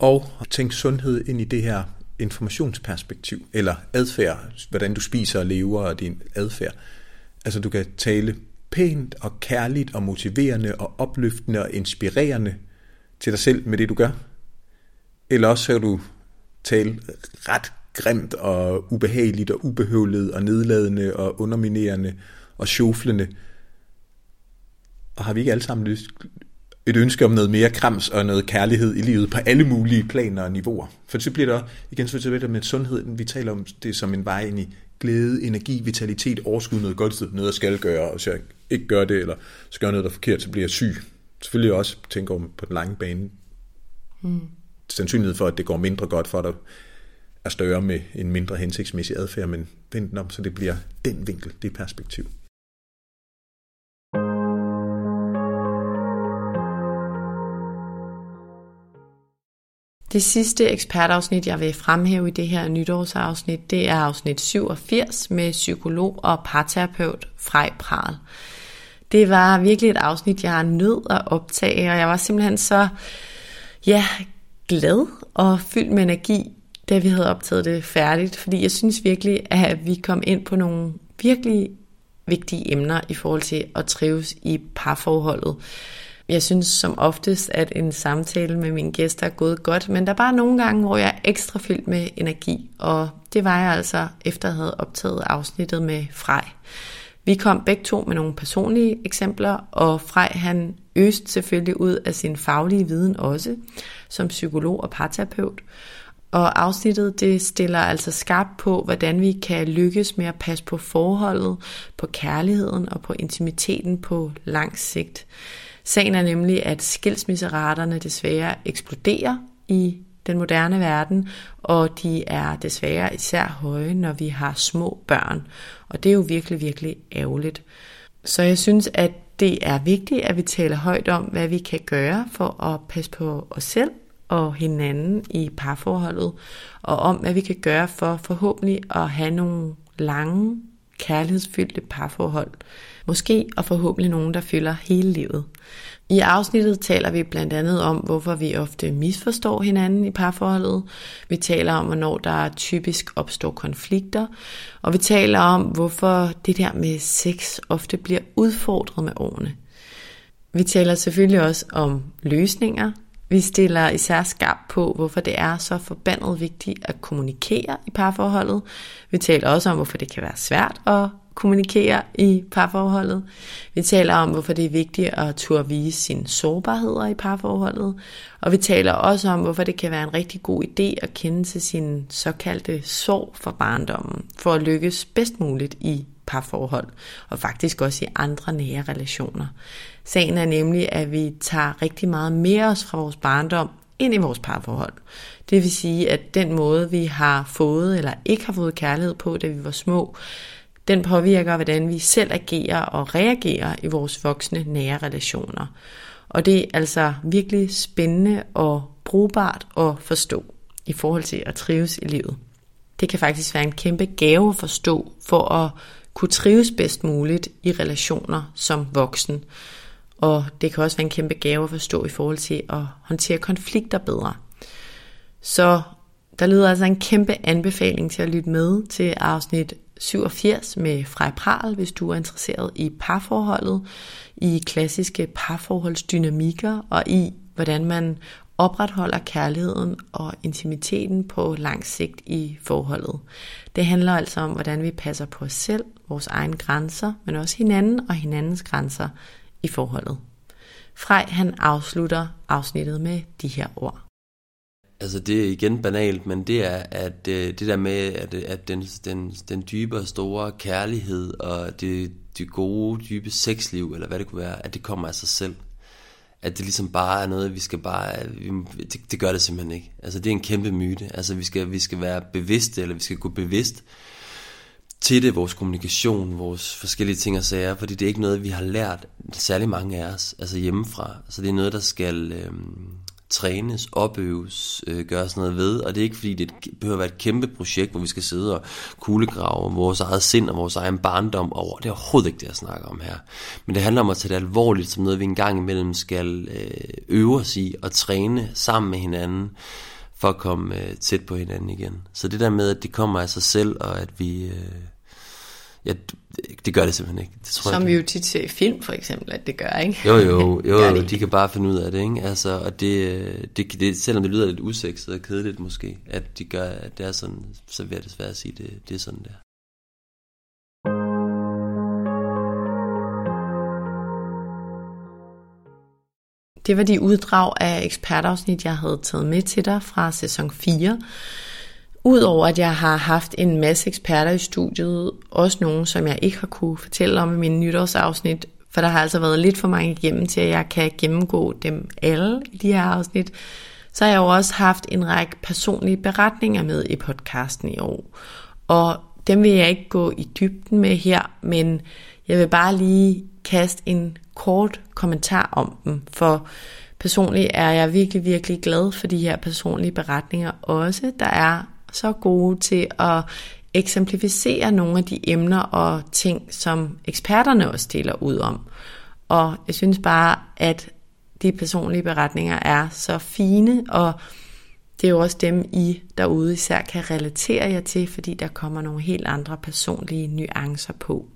og tænk sundhed ind i det her informationsperspektiv, eller adfærd, hvordan du spiser og lever og din adfærd. Altså du kan tale pænt og kærligt og motiverende og opløftende og inspirerende til dig selv med det du gør. Eller også kan du tale ret grimt og ubehageligt og ubehøvlet og nedladende og underminerende og sjoflende. Og har vi ikke alle sammen lyst, et ønske om noget mere krams og noget kærlighed i livet på alle mulige planer og niveauer. For så bliver der igen så det med sundhed, vi taler om det som en vej ind i glæde, energi, vitalitet, overskud, noget godt, noget jeg skal gøre, og hvis jeg ikke gør det, eller skal gøre noget, der er forkert, så bliver jeg syg. Selvfølgelig også tænker om på den lange bane. Mm. Sandsynlighed for, at det går mindre godt for dig, er større med en mindre hensigtsmæssig adfærd, men vent om, så det bliver den vinkel, det perspektiv. Det sidste ekspertafsnit, jeg vil fremhæve i det her nytårsafsnit, det er afsnit 87 med psykolog og parterapeut Frej Pral. Det var virkelig et afsnit, jeg er nødt at optage, og jeg var simpelthen så ja, glad og fyldt med energi, da vi havde optaget det færdigt, fordi jeg synes virkelig, at vi kom ind på nogle virkelig vigtige emner i forhold til at trives i parforholdet. Jeg synes som oftest, at en samtale med mine gæster er gået godt, men der er bare nogle gange, hvor jeg er ekstra fyldt med energi, og det var jeg altså efter at have optaget afsnittet med Frej. Vi kom begge to med nogle personlige eksempler, og Frej han øst selvfølgelig ud af sin faglige viden også, som psykolog og parterapeut. Og afsnittet det stiller altså skarpt på, hvordan vi kan lykkes med at passe på forholdet, på kærligheden og på intimiteten på lang sigt. Sagen er nemlig, at skilsmisseraterne desværre eksploderer i den moderne verden, og de er desværre især høje, når vi har små børn. Og det er jo virkelig, virkelig ærgerligt. Så jeg synes, at det er vigtigt, at vi taler højt om, hvad vi kan gøre for at passe på os selv og hinanden i parforholdet, og om, hvad vi kan gøre for forhåbentlig at have nogle lange, kærlighedsfyldte parforhold. Måske og forhåbentlig nogen, der fylder hele livet. I afsnittet taler vi blandt andet om, hvorfor vi ofte misforstår hinanden i parforholdet. Vi taler om, hvornår der typisk opstår konflikter. Og vi taler om, hvorfor det der med sex ofte bliver udfordret med årene. Vi taler selvfølgelig også om løsninger, Vi stiller især skarp på, hvorfor det er så forbandet vigtigt at kommunikere i parforholdet. Vi taler også om, hvorfor det kan være svært at kommunikere i parforholdet. Vi taler om, hvorfor det er vigtigt at turde vise sine sårbarheder i parforholdet. Og vi taler også om, hvorfor det kan være en rigtig god idé at kende til sin såkaldte sorg for barndommen, for at lykkes bedst muligt i parforhold, og faktisk også i andre nære relationer. Sagen er nemlig, at vi tager rigtig meget mere os fra vores barndom ind i vores parforhold. Det vil sige, at den måde, vi har fået eller ikke har fået kærlighed på, da vi var små, den påvirker, hvordan vi selv agerer og reagerer i vores voksne nære relationer. Og det er altså virkelig spændende og brugbart at forstå i forhold til at trives i livet. Det kan faktisk være en kæmpe gave at forstå for at kunne trives bedst muligt i relationer som voksen. Og det kan også være en kæmpe gave at forstå i forhold til at håndtere konflikter bedre. Så der lyder altså en kæmpe anbefaling til at lytte med til afsnit 87 med Frej Pral, hvis du er interesseret i parforholdet, i klassiske parforholdsdynamikker og i, hvordan man opretholder kærligheden og intimiteten på lang sigt i forholdet. Det handler altså om, hvordan vi passer på os selv, vores egne grænser, men også hinanden og hinandens grænser i forholdet. Frej han afslutter afsnittet med de her ord. Altså det er igen banalt, men det er at øh, det der med at, øh, at den, den, den dybe og store kærlighed og det, det gode dybe sexliv eller hvad det kunne være, at det kommer af sig selv. At det ligesom bare er noget, vi skal bare, øh, vi, det, det gør det simpelthen ikke. Altså det er en kæmpe myte. Altså vi skal, vi skal være bevidste, eller vi skal gå bevidst til det, vores kommunikation, vores forskellige ting og sager, fordi det er ikke noget, vi har lært særlig mange af os, altså hjemmefra. Så det er noget, der skal øh, trænes, opøves, øh, gøres noget ved, og det er ikke fordi, det behøver at være et kæmpe projekt, hvor vi skal sidde og kuglegrave vores eget sind og vores egen barndom over. Det er overhovedet ikke det, jeg snakker om her. Men det handler om at tage det alvorligt, som noget, vi engang imellem skal øh, øve os i og træne sammen med hinanden, for at komme øh, tæt på hinanden igen. Så det der med, at det kommer af sig selv, og at vi... Øh, ja, det gør det simpelthen ikke. Det tror Som jeg, vi jo tit ser i film for eksempel, at det gør, ikke? Jo, jo, jo, jo de kan bare finde ud af det, ikke? Altså, og det, det, det, selvom det lyder lidt usekset og kedeligt måske, at de gør, at det er sådan, så vil jeg desværre sige, det, det er sådan der. Det var de uddrag af ekspertafsnit, jeg havde taget med til dig fra sæson 4. Udover at jeg har haft en masse eksperter i studiet, også nogen, som jeg ikke har kunne fortælle om i mine nytårsafsnit, for der har altså været lidt for mange igennem til, at jeg kan gennemgå dem alle i de her afsnit, så har jeg jo også haft en række personlige beretninger med i podcasten i år. Og dem vil jeg ikke gå i dybden med her, men jeg vil bare lige kaste en kort kommentar om dem, for personligt er jeg virkelig, virkelig glad for de her personlige beretninger også. Der er så gode til at eksemplificere nogle af de emner og ting, som eksperterne også deler ud om. Og jeg synes bare, at de personlige beretninger er så fine, og det er jo også dem, I derude især kan relatere jer til, fordi der kommer nogle helt andre personlige nuancer på.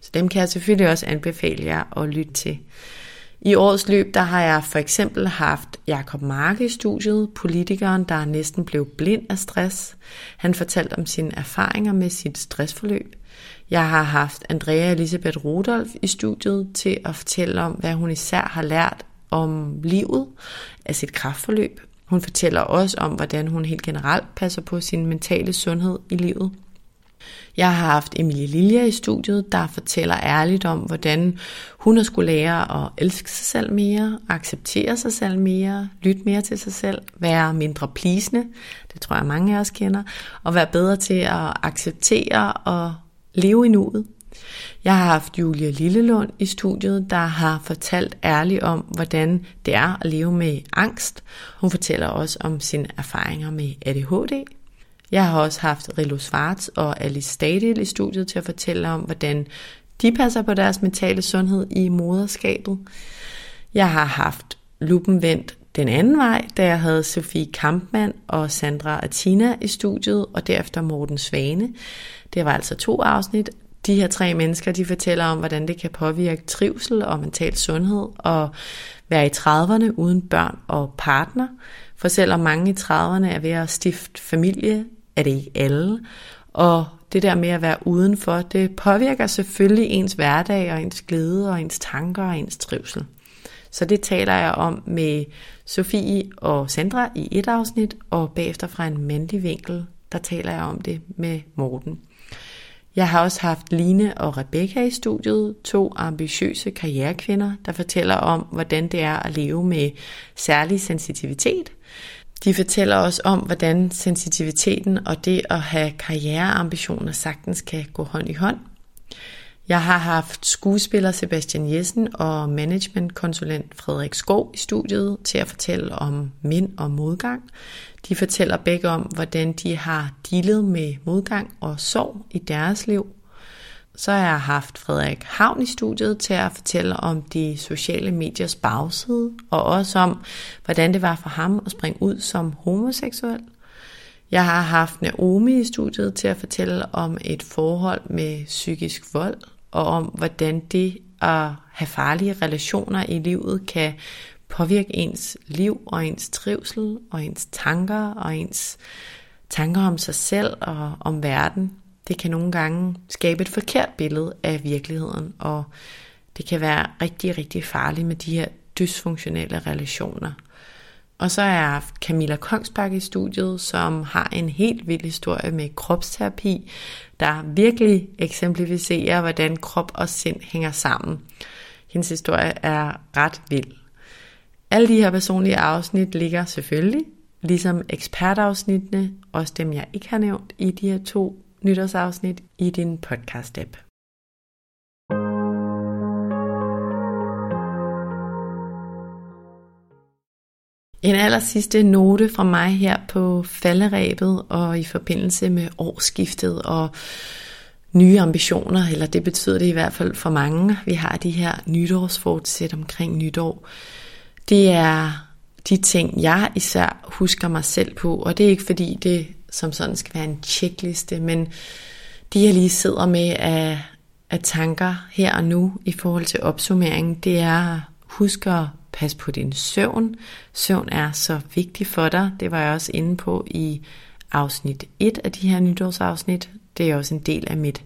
Så dem kan jeg selvfølgelig også anbefale jer at lytte til. I årets løb, der har jeg for eksempel haft Jakob Marke i studiet, politikeren, der næsten blev blind af stress. Han fortalte om sine erfaringer med sit stressforløb. Jeg har haft Andrea Elisabeth Rudolf i studiet til at fortælle om, hvad hun især har lært om livet af sit kraftforløb. Hun fortæller også om, hvordan hun helt generelt passer på sin mentale sundhed i livet. Jeg har haft Emilie Lilja i studiet, der fortæller ærligt om, hvordan hun har skulle lære at elske sig selv mere, acceptere sig selv mere, lytte mere til sig selv, være mindre plisende, det tror jeg mange af os kender, og være bedre til at acceptere og leve i nuet. Jeg har haft Julia Lillelund i studiet, der har fortalt ærligt om, hvordan det er at leve med angst. Hun fortæller også om sine erfaringer med ADHD. Jeg har også haft Rilo Svarts og Alice Stadil i studiet til at fortælle om, hvordan de passer på deres mentale sundhed i moderskabet. Jeg har haft lupen vendt den anden vej, da jeg havde Sofie Kampmann og Sandra Atina i studiet, og derefter Morten Svane. Det var altså to afsnit. De her tre mennesker, de fortæller om, hvordan det kan påvirke trivsel og mental sundhed og være i 30'erne uden børn og partner. For selvom mange i 30'erne er ved at stifte familie, er det ikke alle. Og det der med at være udenfor, det påvirker selvfølgelig ens hverdag og ens glæde og ens tanker og ens trivsel. Så det taler jeg om med Sofie og Sandra i et afsnit, og bagefter fra en mandlig vinkel, der taler jeg om det med Morten. Jeg har også haft Line og Rebecca i studiet, to ambitiøse karrierekvinder, der fortæller om, hvordan det er at leve med særlig sensitivitet. De fortæller os om, hvordan sensitiviteten og det at have karriereambitioner sagtens kan gå hånd i hånd. Jeg har haft skuespiller Sebastian Jessen og managementkonsulent Frederik Skov i studiet til at fortælle om mænd og modgang. De fortæller begge om, hvordan de har dealet med modgang og sorg i deres liv. Så har jeg haft Frederik Havn i studiet til at fortælle om de sociale mediers bagside, og også om, hvordan det var for ham at springe ud som homoseksuel. Jeg har haft Naomi i studiet til at fortælle om et forhold med psykisk vold, og om hvordan det at have farlige relationer i livet kan påvirke ens liv og ens trivsel og ens tanker og ens tanker om sig selv og om verden. Det kan nogle gange skabe et forkert billede af virkeligheden, og det kan være rigtig, rigtig farligt med de her dysfunktionelle relationer. Og så er Camilla Kongsbakke i studiet, som har en helt vild historie med kropsterapi, der virkelig eksemplificerer, hvordan krop og sind hænger sammen. Hendes historie er ret vild. Alle de her personlige afsnit ligger selvfølgelig, ligesom ekspertafsnittene, også dem jeg ikke har nævnt i de her to nytårsafsnit i din podcast-app. En aller sidste note fra mig her på falderæbet og i forbindelse med årsskiftet og nye ambitioner, eller det betyder det i hvert fald for mange. Vi har de her nytårsfortsæt omkring nytår. Det er de ting, jeg især husker mig selv på, og det er ikke fordi det som sådan skal være en checkliste, men de jeg lige sidder med af, af tanker her og nu i forhold til opsummeringen, det er husk at passe på din søvn. Søvn er så vigtig for dig. Det var jeg også inde på i afsnit 1 af de her nytårsafsnit. Det er også en del af mit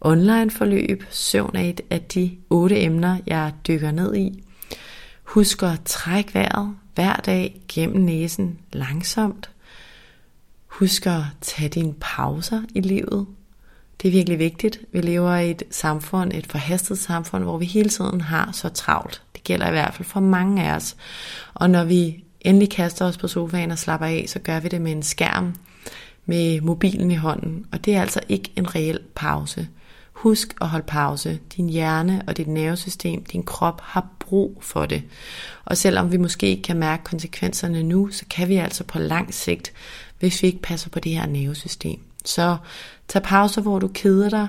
online forløb. Søvn er et af de otte emner, jeg dykker ned i. Husk at trække vejret hver dag gennem næsen langsomt. Husk at tage dine pauser i livet. Det er virkelig vigtigt. Vi lever i et samfund, et forhastet samfund, hvor vi hele tiden har så travlt. Det gælder i hvert fald for mange af os. Og når vi endelig kaster os på sofaen og slapper af, så gør vi det med en skærm, med mobilen i hånden. Og det er altså ikke en reel pause. Husk at holde pause. Din hjerne og dit nervesystem, din krop har brug for det. Og selvom vi måske ikke kan mærke konsekvenserne nu, så kan vi altså på lang sigt, hvis vi ikke passer på det her nervesystem. Så tag pauser, hvor du keder dig.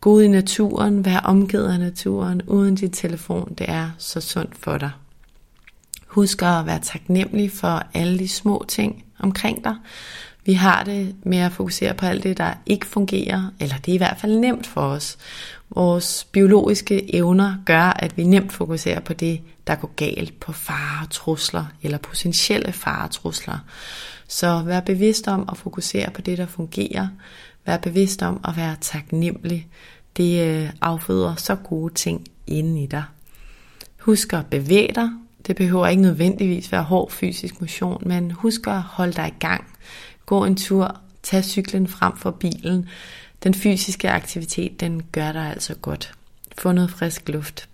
Gå ud i naturen, vær omgivet af naturen, uden din telefon. Det er så sundt for dig. Husk at være taknemmelig for alle de små ting omkring dig. Vi har det med at fokusere på alt det, der ikke fungerer, eller det er i hvert fald nemt for os. Vores biologiske evner gør, at vi nemt fokuserer på det, der går galt, på faretrusler eller potentielle faretrusler. Så vær bevidst om at fokusere på det, der fungerer. Vær bevidst om at være taknemmelig. Det øh, afføder så gode ting inde i dig. Husk at bevæge dig. Det behøver ikke nødvendigvis være hård fysisk motion, men husk at holde dig i gang. Gå en tur, tag cyklen frem for bilen. Den fysiske aktivitet, den gør dig altså godt. Få noget frisk luft.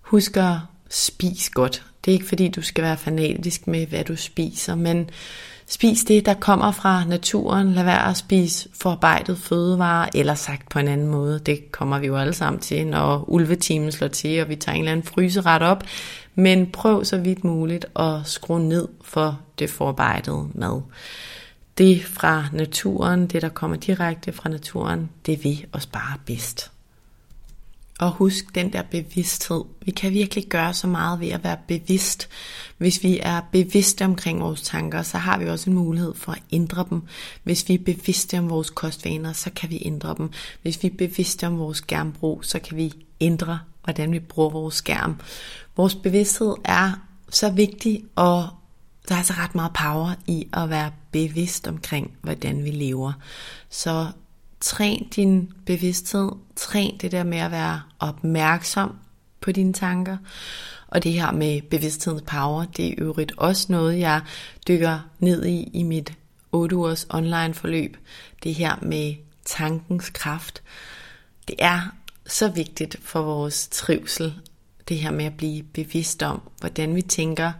Husk at spise godt. Det er ikke fordi, du skal være fanatisk med, hvad du spiser, men spis det, der kommer fra naturen. Lad være at spise forarbejdet fødevarer, eller sagt på en anden måde. Det kommer vi jo alle sammen til, når ulvetimen slår til, og vi tager en eller anden fryseret op. Men prøv så vidt muligt at skrue ned for det forarbejdede mad. Det fra naturen, det der kommer direkte fra naturen, det vil os bare bedst. Og husk den der bevidsthed. Vi kan virkelig gøre så meget ved at være bevidst. Hvis vi er bevidste omkring vores tanker, så har vi også en mulighed for at ændre dem. Hvis vi er bevidste om vores kostvaner, så kan vi ændre dem. Hvis vi er bevidste om vores skærmbrug, så kan vi ændre, hvordan vi bruger vores skærm. Vores bevidsthed er så vigtig, og der er altså ret meget power i at være bevidst omkring, hvordan vi lever. Så træn din bevidsthed, træn det der med at være opmærksom på dine tanker. Og det her med bevidsthedens power, det er øvrigt også noget, jeg dykker ned i i mit 8 ugers online forløb. Det her med tankens kraft. Det er så vigtigt for vores trivsel, det her med at blive bevidst om, hvordan vi tænker,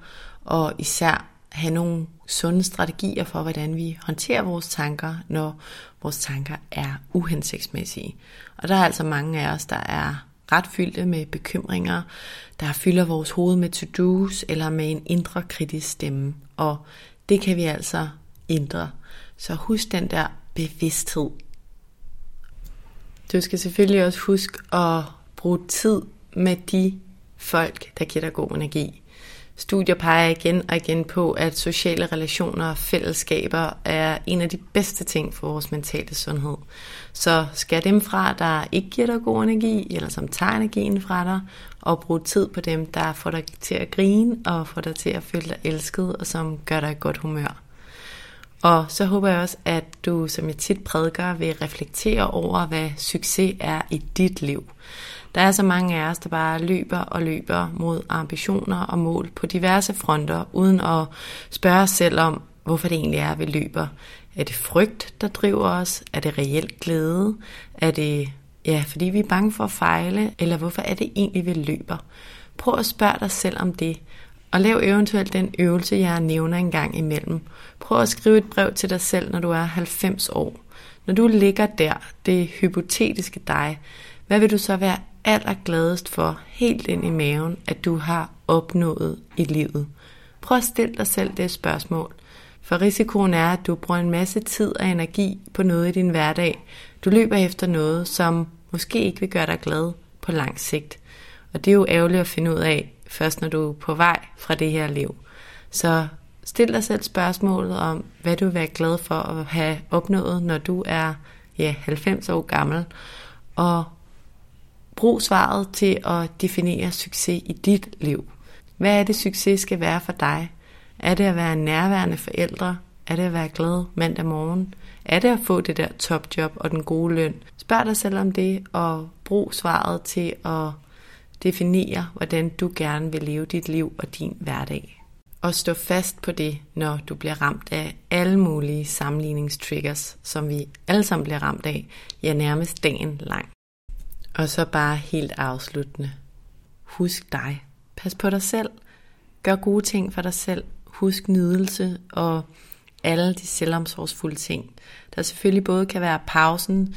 og især have nogle sunde strategier for, hvordan vi håndterer vores tanker, når vores tanker er uhensigtsmæssige. Og der er altså mange af os, der er ret fyldte med bekymringer, der fylder vores hoved med to-dos eller med en indre kritisk stemme. Og det kan vi altså ændre. Så husk den der bevidsthed. Du skal selvfølgelig også huske at bruge tid med de folk, der giver dig god energi. Studier peger igen og igen på, at sociale relationer og fællesskaber er en af de bedste ting for vores mentale sundhed. Så skær dem fra, der ikke giver dig god energi, eller som tager energien fra dig, og brug tid på dem, der får dig til at grine og får dig til at føle dig elsket, og som gør dig i godt humør. Og så håber jeg også, at du, som jeg tit prædiker, vil reflektere over, hvad succes er i dit liv. Der er så mange af os, der bare løber og løber mod ambitioner og mål på diverse fronter, uden at spørge os selv om, hvorfor det egentlig er, at vi løber. Er det frygt, der driver os? Er det reelt glæde? Er det, ja, fordi vi er bange for at fejle? Eller hvorfor er det egentlig, vi løber? Prøv at spørge dig selv om det, og lav eventuelt den øvelse, jeg nævner en gang imellem. Prøv at skrive et brev til dig selv, når du er 90 år. Når du ligger der, det hypotetiske dig, hvad vil du så være allergladest for helt ind i maven, at du har opnået i livet? Prøv at stille dig selv det spørgsmål. For risikoen er, at du bruger en masse tid og energi på noget i din hverdag. Du løber efter noget, som måske ikke vil gøre dig glad på lang sigt. Og det er jo ærgerligt at finde ud af, først når du er på vej fra det her liv. Så stil dig selv spørgsmålet om, hvad du vil være glad for at have opnået, når du er ja, 90 år gammel. Og brug svaret til at definere succes i dit liv. Hvad er det, succes skal være for dig? Er det at være en nærværende forældre? Er det at være glad mandag morgen? Er det at få det der topjob og den gode løn? Spørg dig selv om det, og brug svaret til at definere, hvordan du gerne vil leve dit liv og din hverdag. Og stå fast på det, når du bliver ramt af alle mulige sammenligningstriggers, som vi alle sammen bliver ramt af, ja nærmest dagen lang. Og så bare helt afsluttende. Husk dig. Pas på dig selv. Gør gode ting for dig selv. Husk nydelse og alle de selvomsorgsfulde ting. Der selvfølgelig både kan være pausen,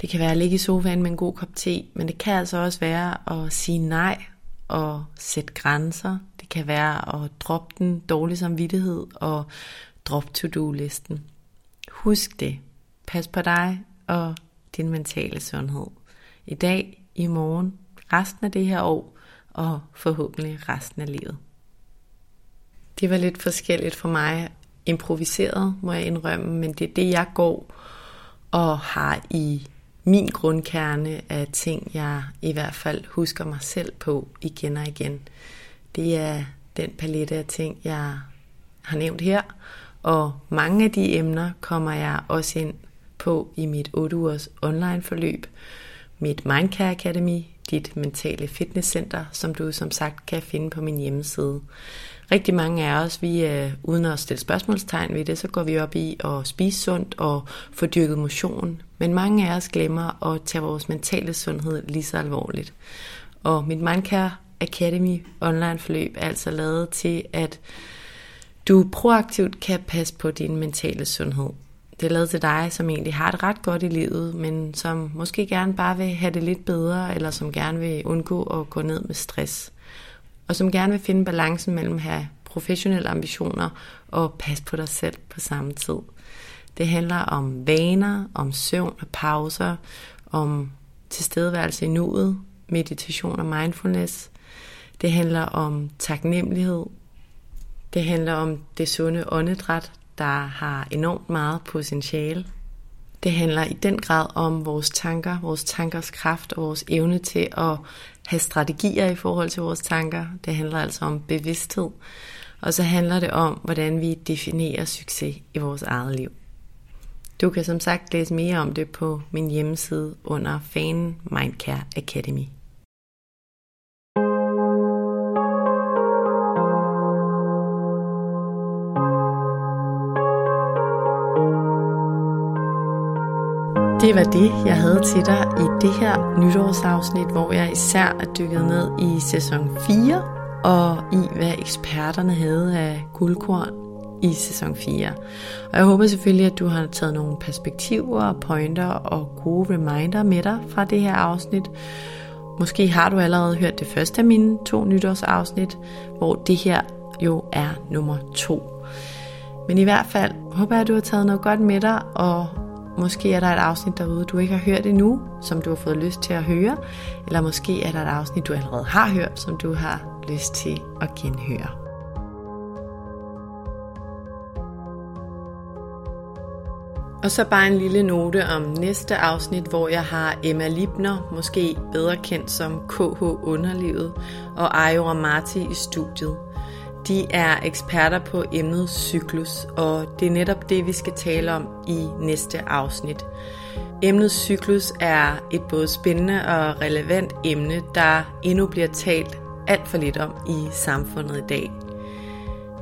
det kan være at ligge i sofaen med en god kop te, men det kan altså også være at sige nej og sætte grænser. Det kan være at droppe den dårlige samvittighed og droppe to-do-listen. Husk det. Pas på dig og din mentale sundhed. I dag, i morgen, resten af det her år og forhåbentlig resten af livet. Det var lidt forskelligt for mig. Improviseret, må jeg indrømme, men det er det, jeg går og har i min grundkerne af ting, jeg i hvert fald husker mig selv på igen og igen. Det er den palette af ting, jeg har nævnt her, og mange af de emner kommer jeg også ind på i mit 8 ugers online forløb, mit Mindcare Academy, dit mentale fitnesscenter, som du som sagt kan finde på min hjemmeside. Rigtig mange af os, vi øh, uden at stille spørgsmålstegn ved det, så går vi op i at spise sundt og få dyrket motion. Men mange af os glemmer at tage vores mentale sundhed lige så alvorligt. Og mit Mindcare Academy online forløb er altså lavet til, at du proaktivt kan passe på din mentale sundhed. Det er lavet til dig, som egentlig har det ret godt i livet, men som måske gerne bare vil have det lidt bedre, eller som gerne vil undgå at gå ned med stress og som gerne vil finde balancen mellem at have professionelle ambitioner og passe på dig selv på samme tid. Det handler om vaner, om søvn og pauser, om tilstedeværelse i nuet, meditation og mindfulness. Det handler om taknemmelighed. Det handler om det sunde åndedræt, der har enormt meget potentiale. Det handler i den grad om vores tanker, vores tankers kraft og vores evne til at have strategier i forhold til vores tanker. Det handler altså om bevidsthed. Og så handler det om, hvordan vi definerer succes i vores eget liv. Du kan som sagt læse mere om det på min hjemmeside under fanen Mindcare Academy. Det var det, jeg havde til dig i det her nytårsafsnit, hvor jeg især er dykket ned i sæson 4 og i, hvad eksperterne havde af guldkorn i sæson 4. Og jeg håber selvfølgelig, at du har taget nogle perspektiver, pointer og gode reminder med dig fra det her afsnit. Måske har du allerede hørt det første af mine to nytårsafsnit, hvor det her jo er nummer to. Men i hvert fald håber jeg, at du har taget noget godt med dig, og Måske er der et afsnit derude, du ikke har hørt endnu, som du har fået lyst til at høre. Eller måske er der et afsnit, du allerede har hørt, som du har lyst til at genhøre. Og så bare en lille note om næste afsnit, hvor jeg har Emma Libner, måske bedre kendt som KH Underlivet, og Ayo Marti i studiet. De er eksperter på emnet cyklus, og det er netop det, vi skal tale om i næste afsnit. Emnet cyklus er et både spændende og relevant emne, der endnu bliver talt alt for lidt om i samfundet i dag.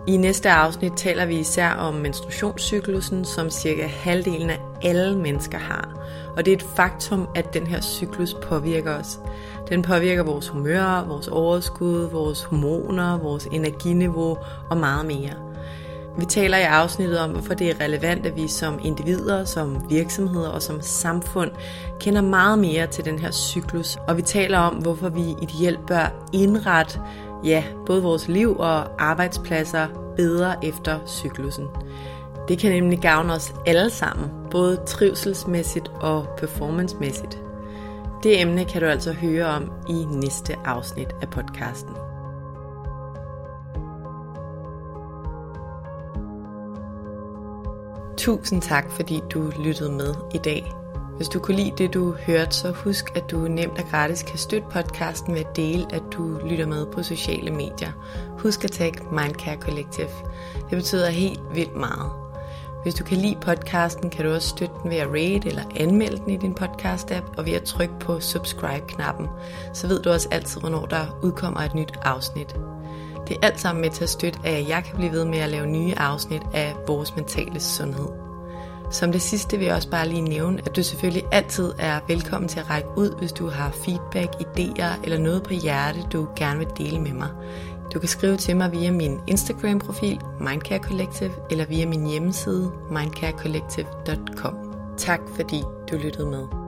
I næste afsnit taler vi især om menstruationscyklusen, som cirka halvdelen af alle mennesker har. Og det er et faktum, at den her cyklus påvirker os. Den påvirker vores humør, vores overskud, vores hormoner, vores energiniveau og meget mere. Vi taler i afsnittet om, hvorfor det er relevant, at vi som individer, som virksomheder og som samfund kender meget mere til den her cyklus. Og vi taler om, hvorfor vi ideelt bør indrette ja, både vores liv og arbejdspladser bedre efter cyklusen. Det kan nemlig gavne os alle sammen, både trivselsmæssigt og performancemæssigt. Det emne kan du altså høre om i næste afsnit af podcasten. Tusind tak, fordi du lyttede med i dag. Hvis du kunne lide det, du hørte, så husk, at du nemt og gratis kan støtte podcasten ved at dele, at du lytter med på sociale medier. Husk at tagge Mindcare Collective. Det betyder helt vildt meget. Hvis du kan lide podcasten, kan du også støtte den ved at rate eller anmelde den i din podcast-app, og ved at trykke på subscribe-knappen. Så ved du også altid, hvornår der udkommer et nyt afsnit. Det er alt sammen med til at støtte, at jeg kan blive ved med at lave nye afsnit af vores mentale sundhed. Som det sidste vil jeg også bare lige nævne, at du selvfølgelig altid er velkommen til at række ud, hvis du har feedback, idéer eller noget på hjerte, du gerne vil dele med mig. Du kan skrive til mig via min Instagram-profil, Mindcare Collective, eller via min hjemmeside, mindcarecollective.com. Tak fordi du lyttede med.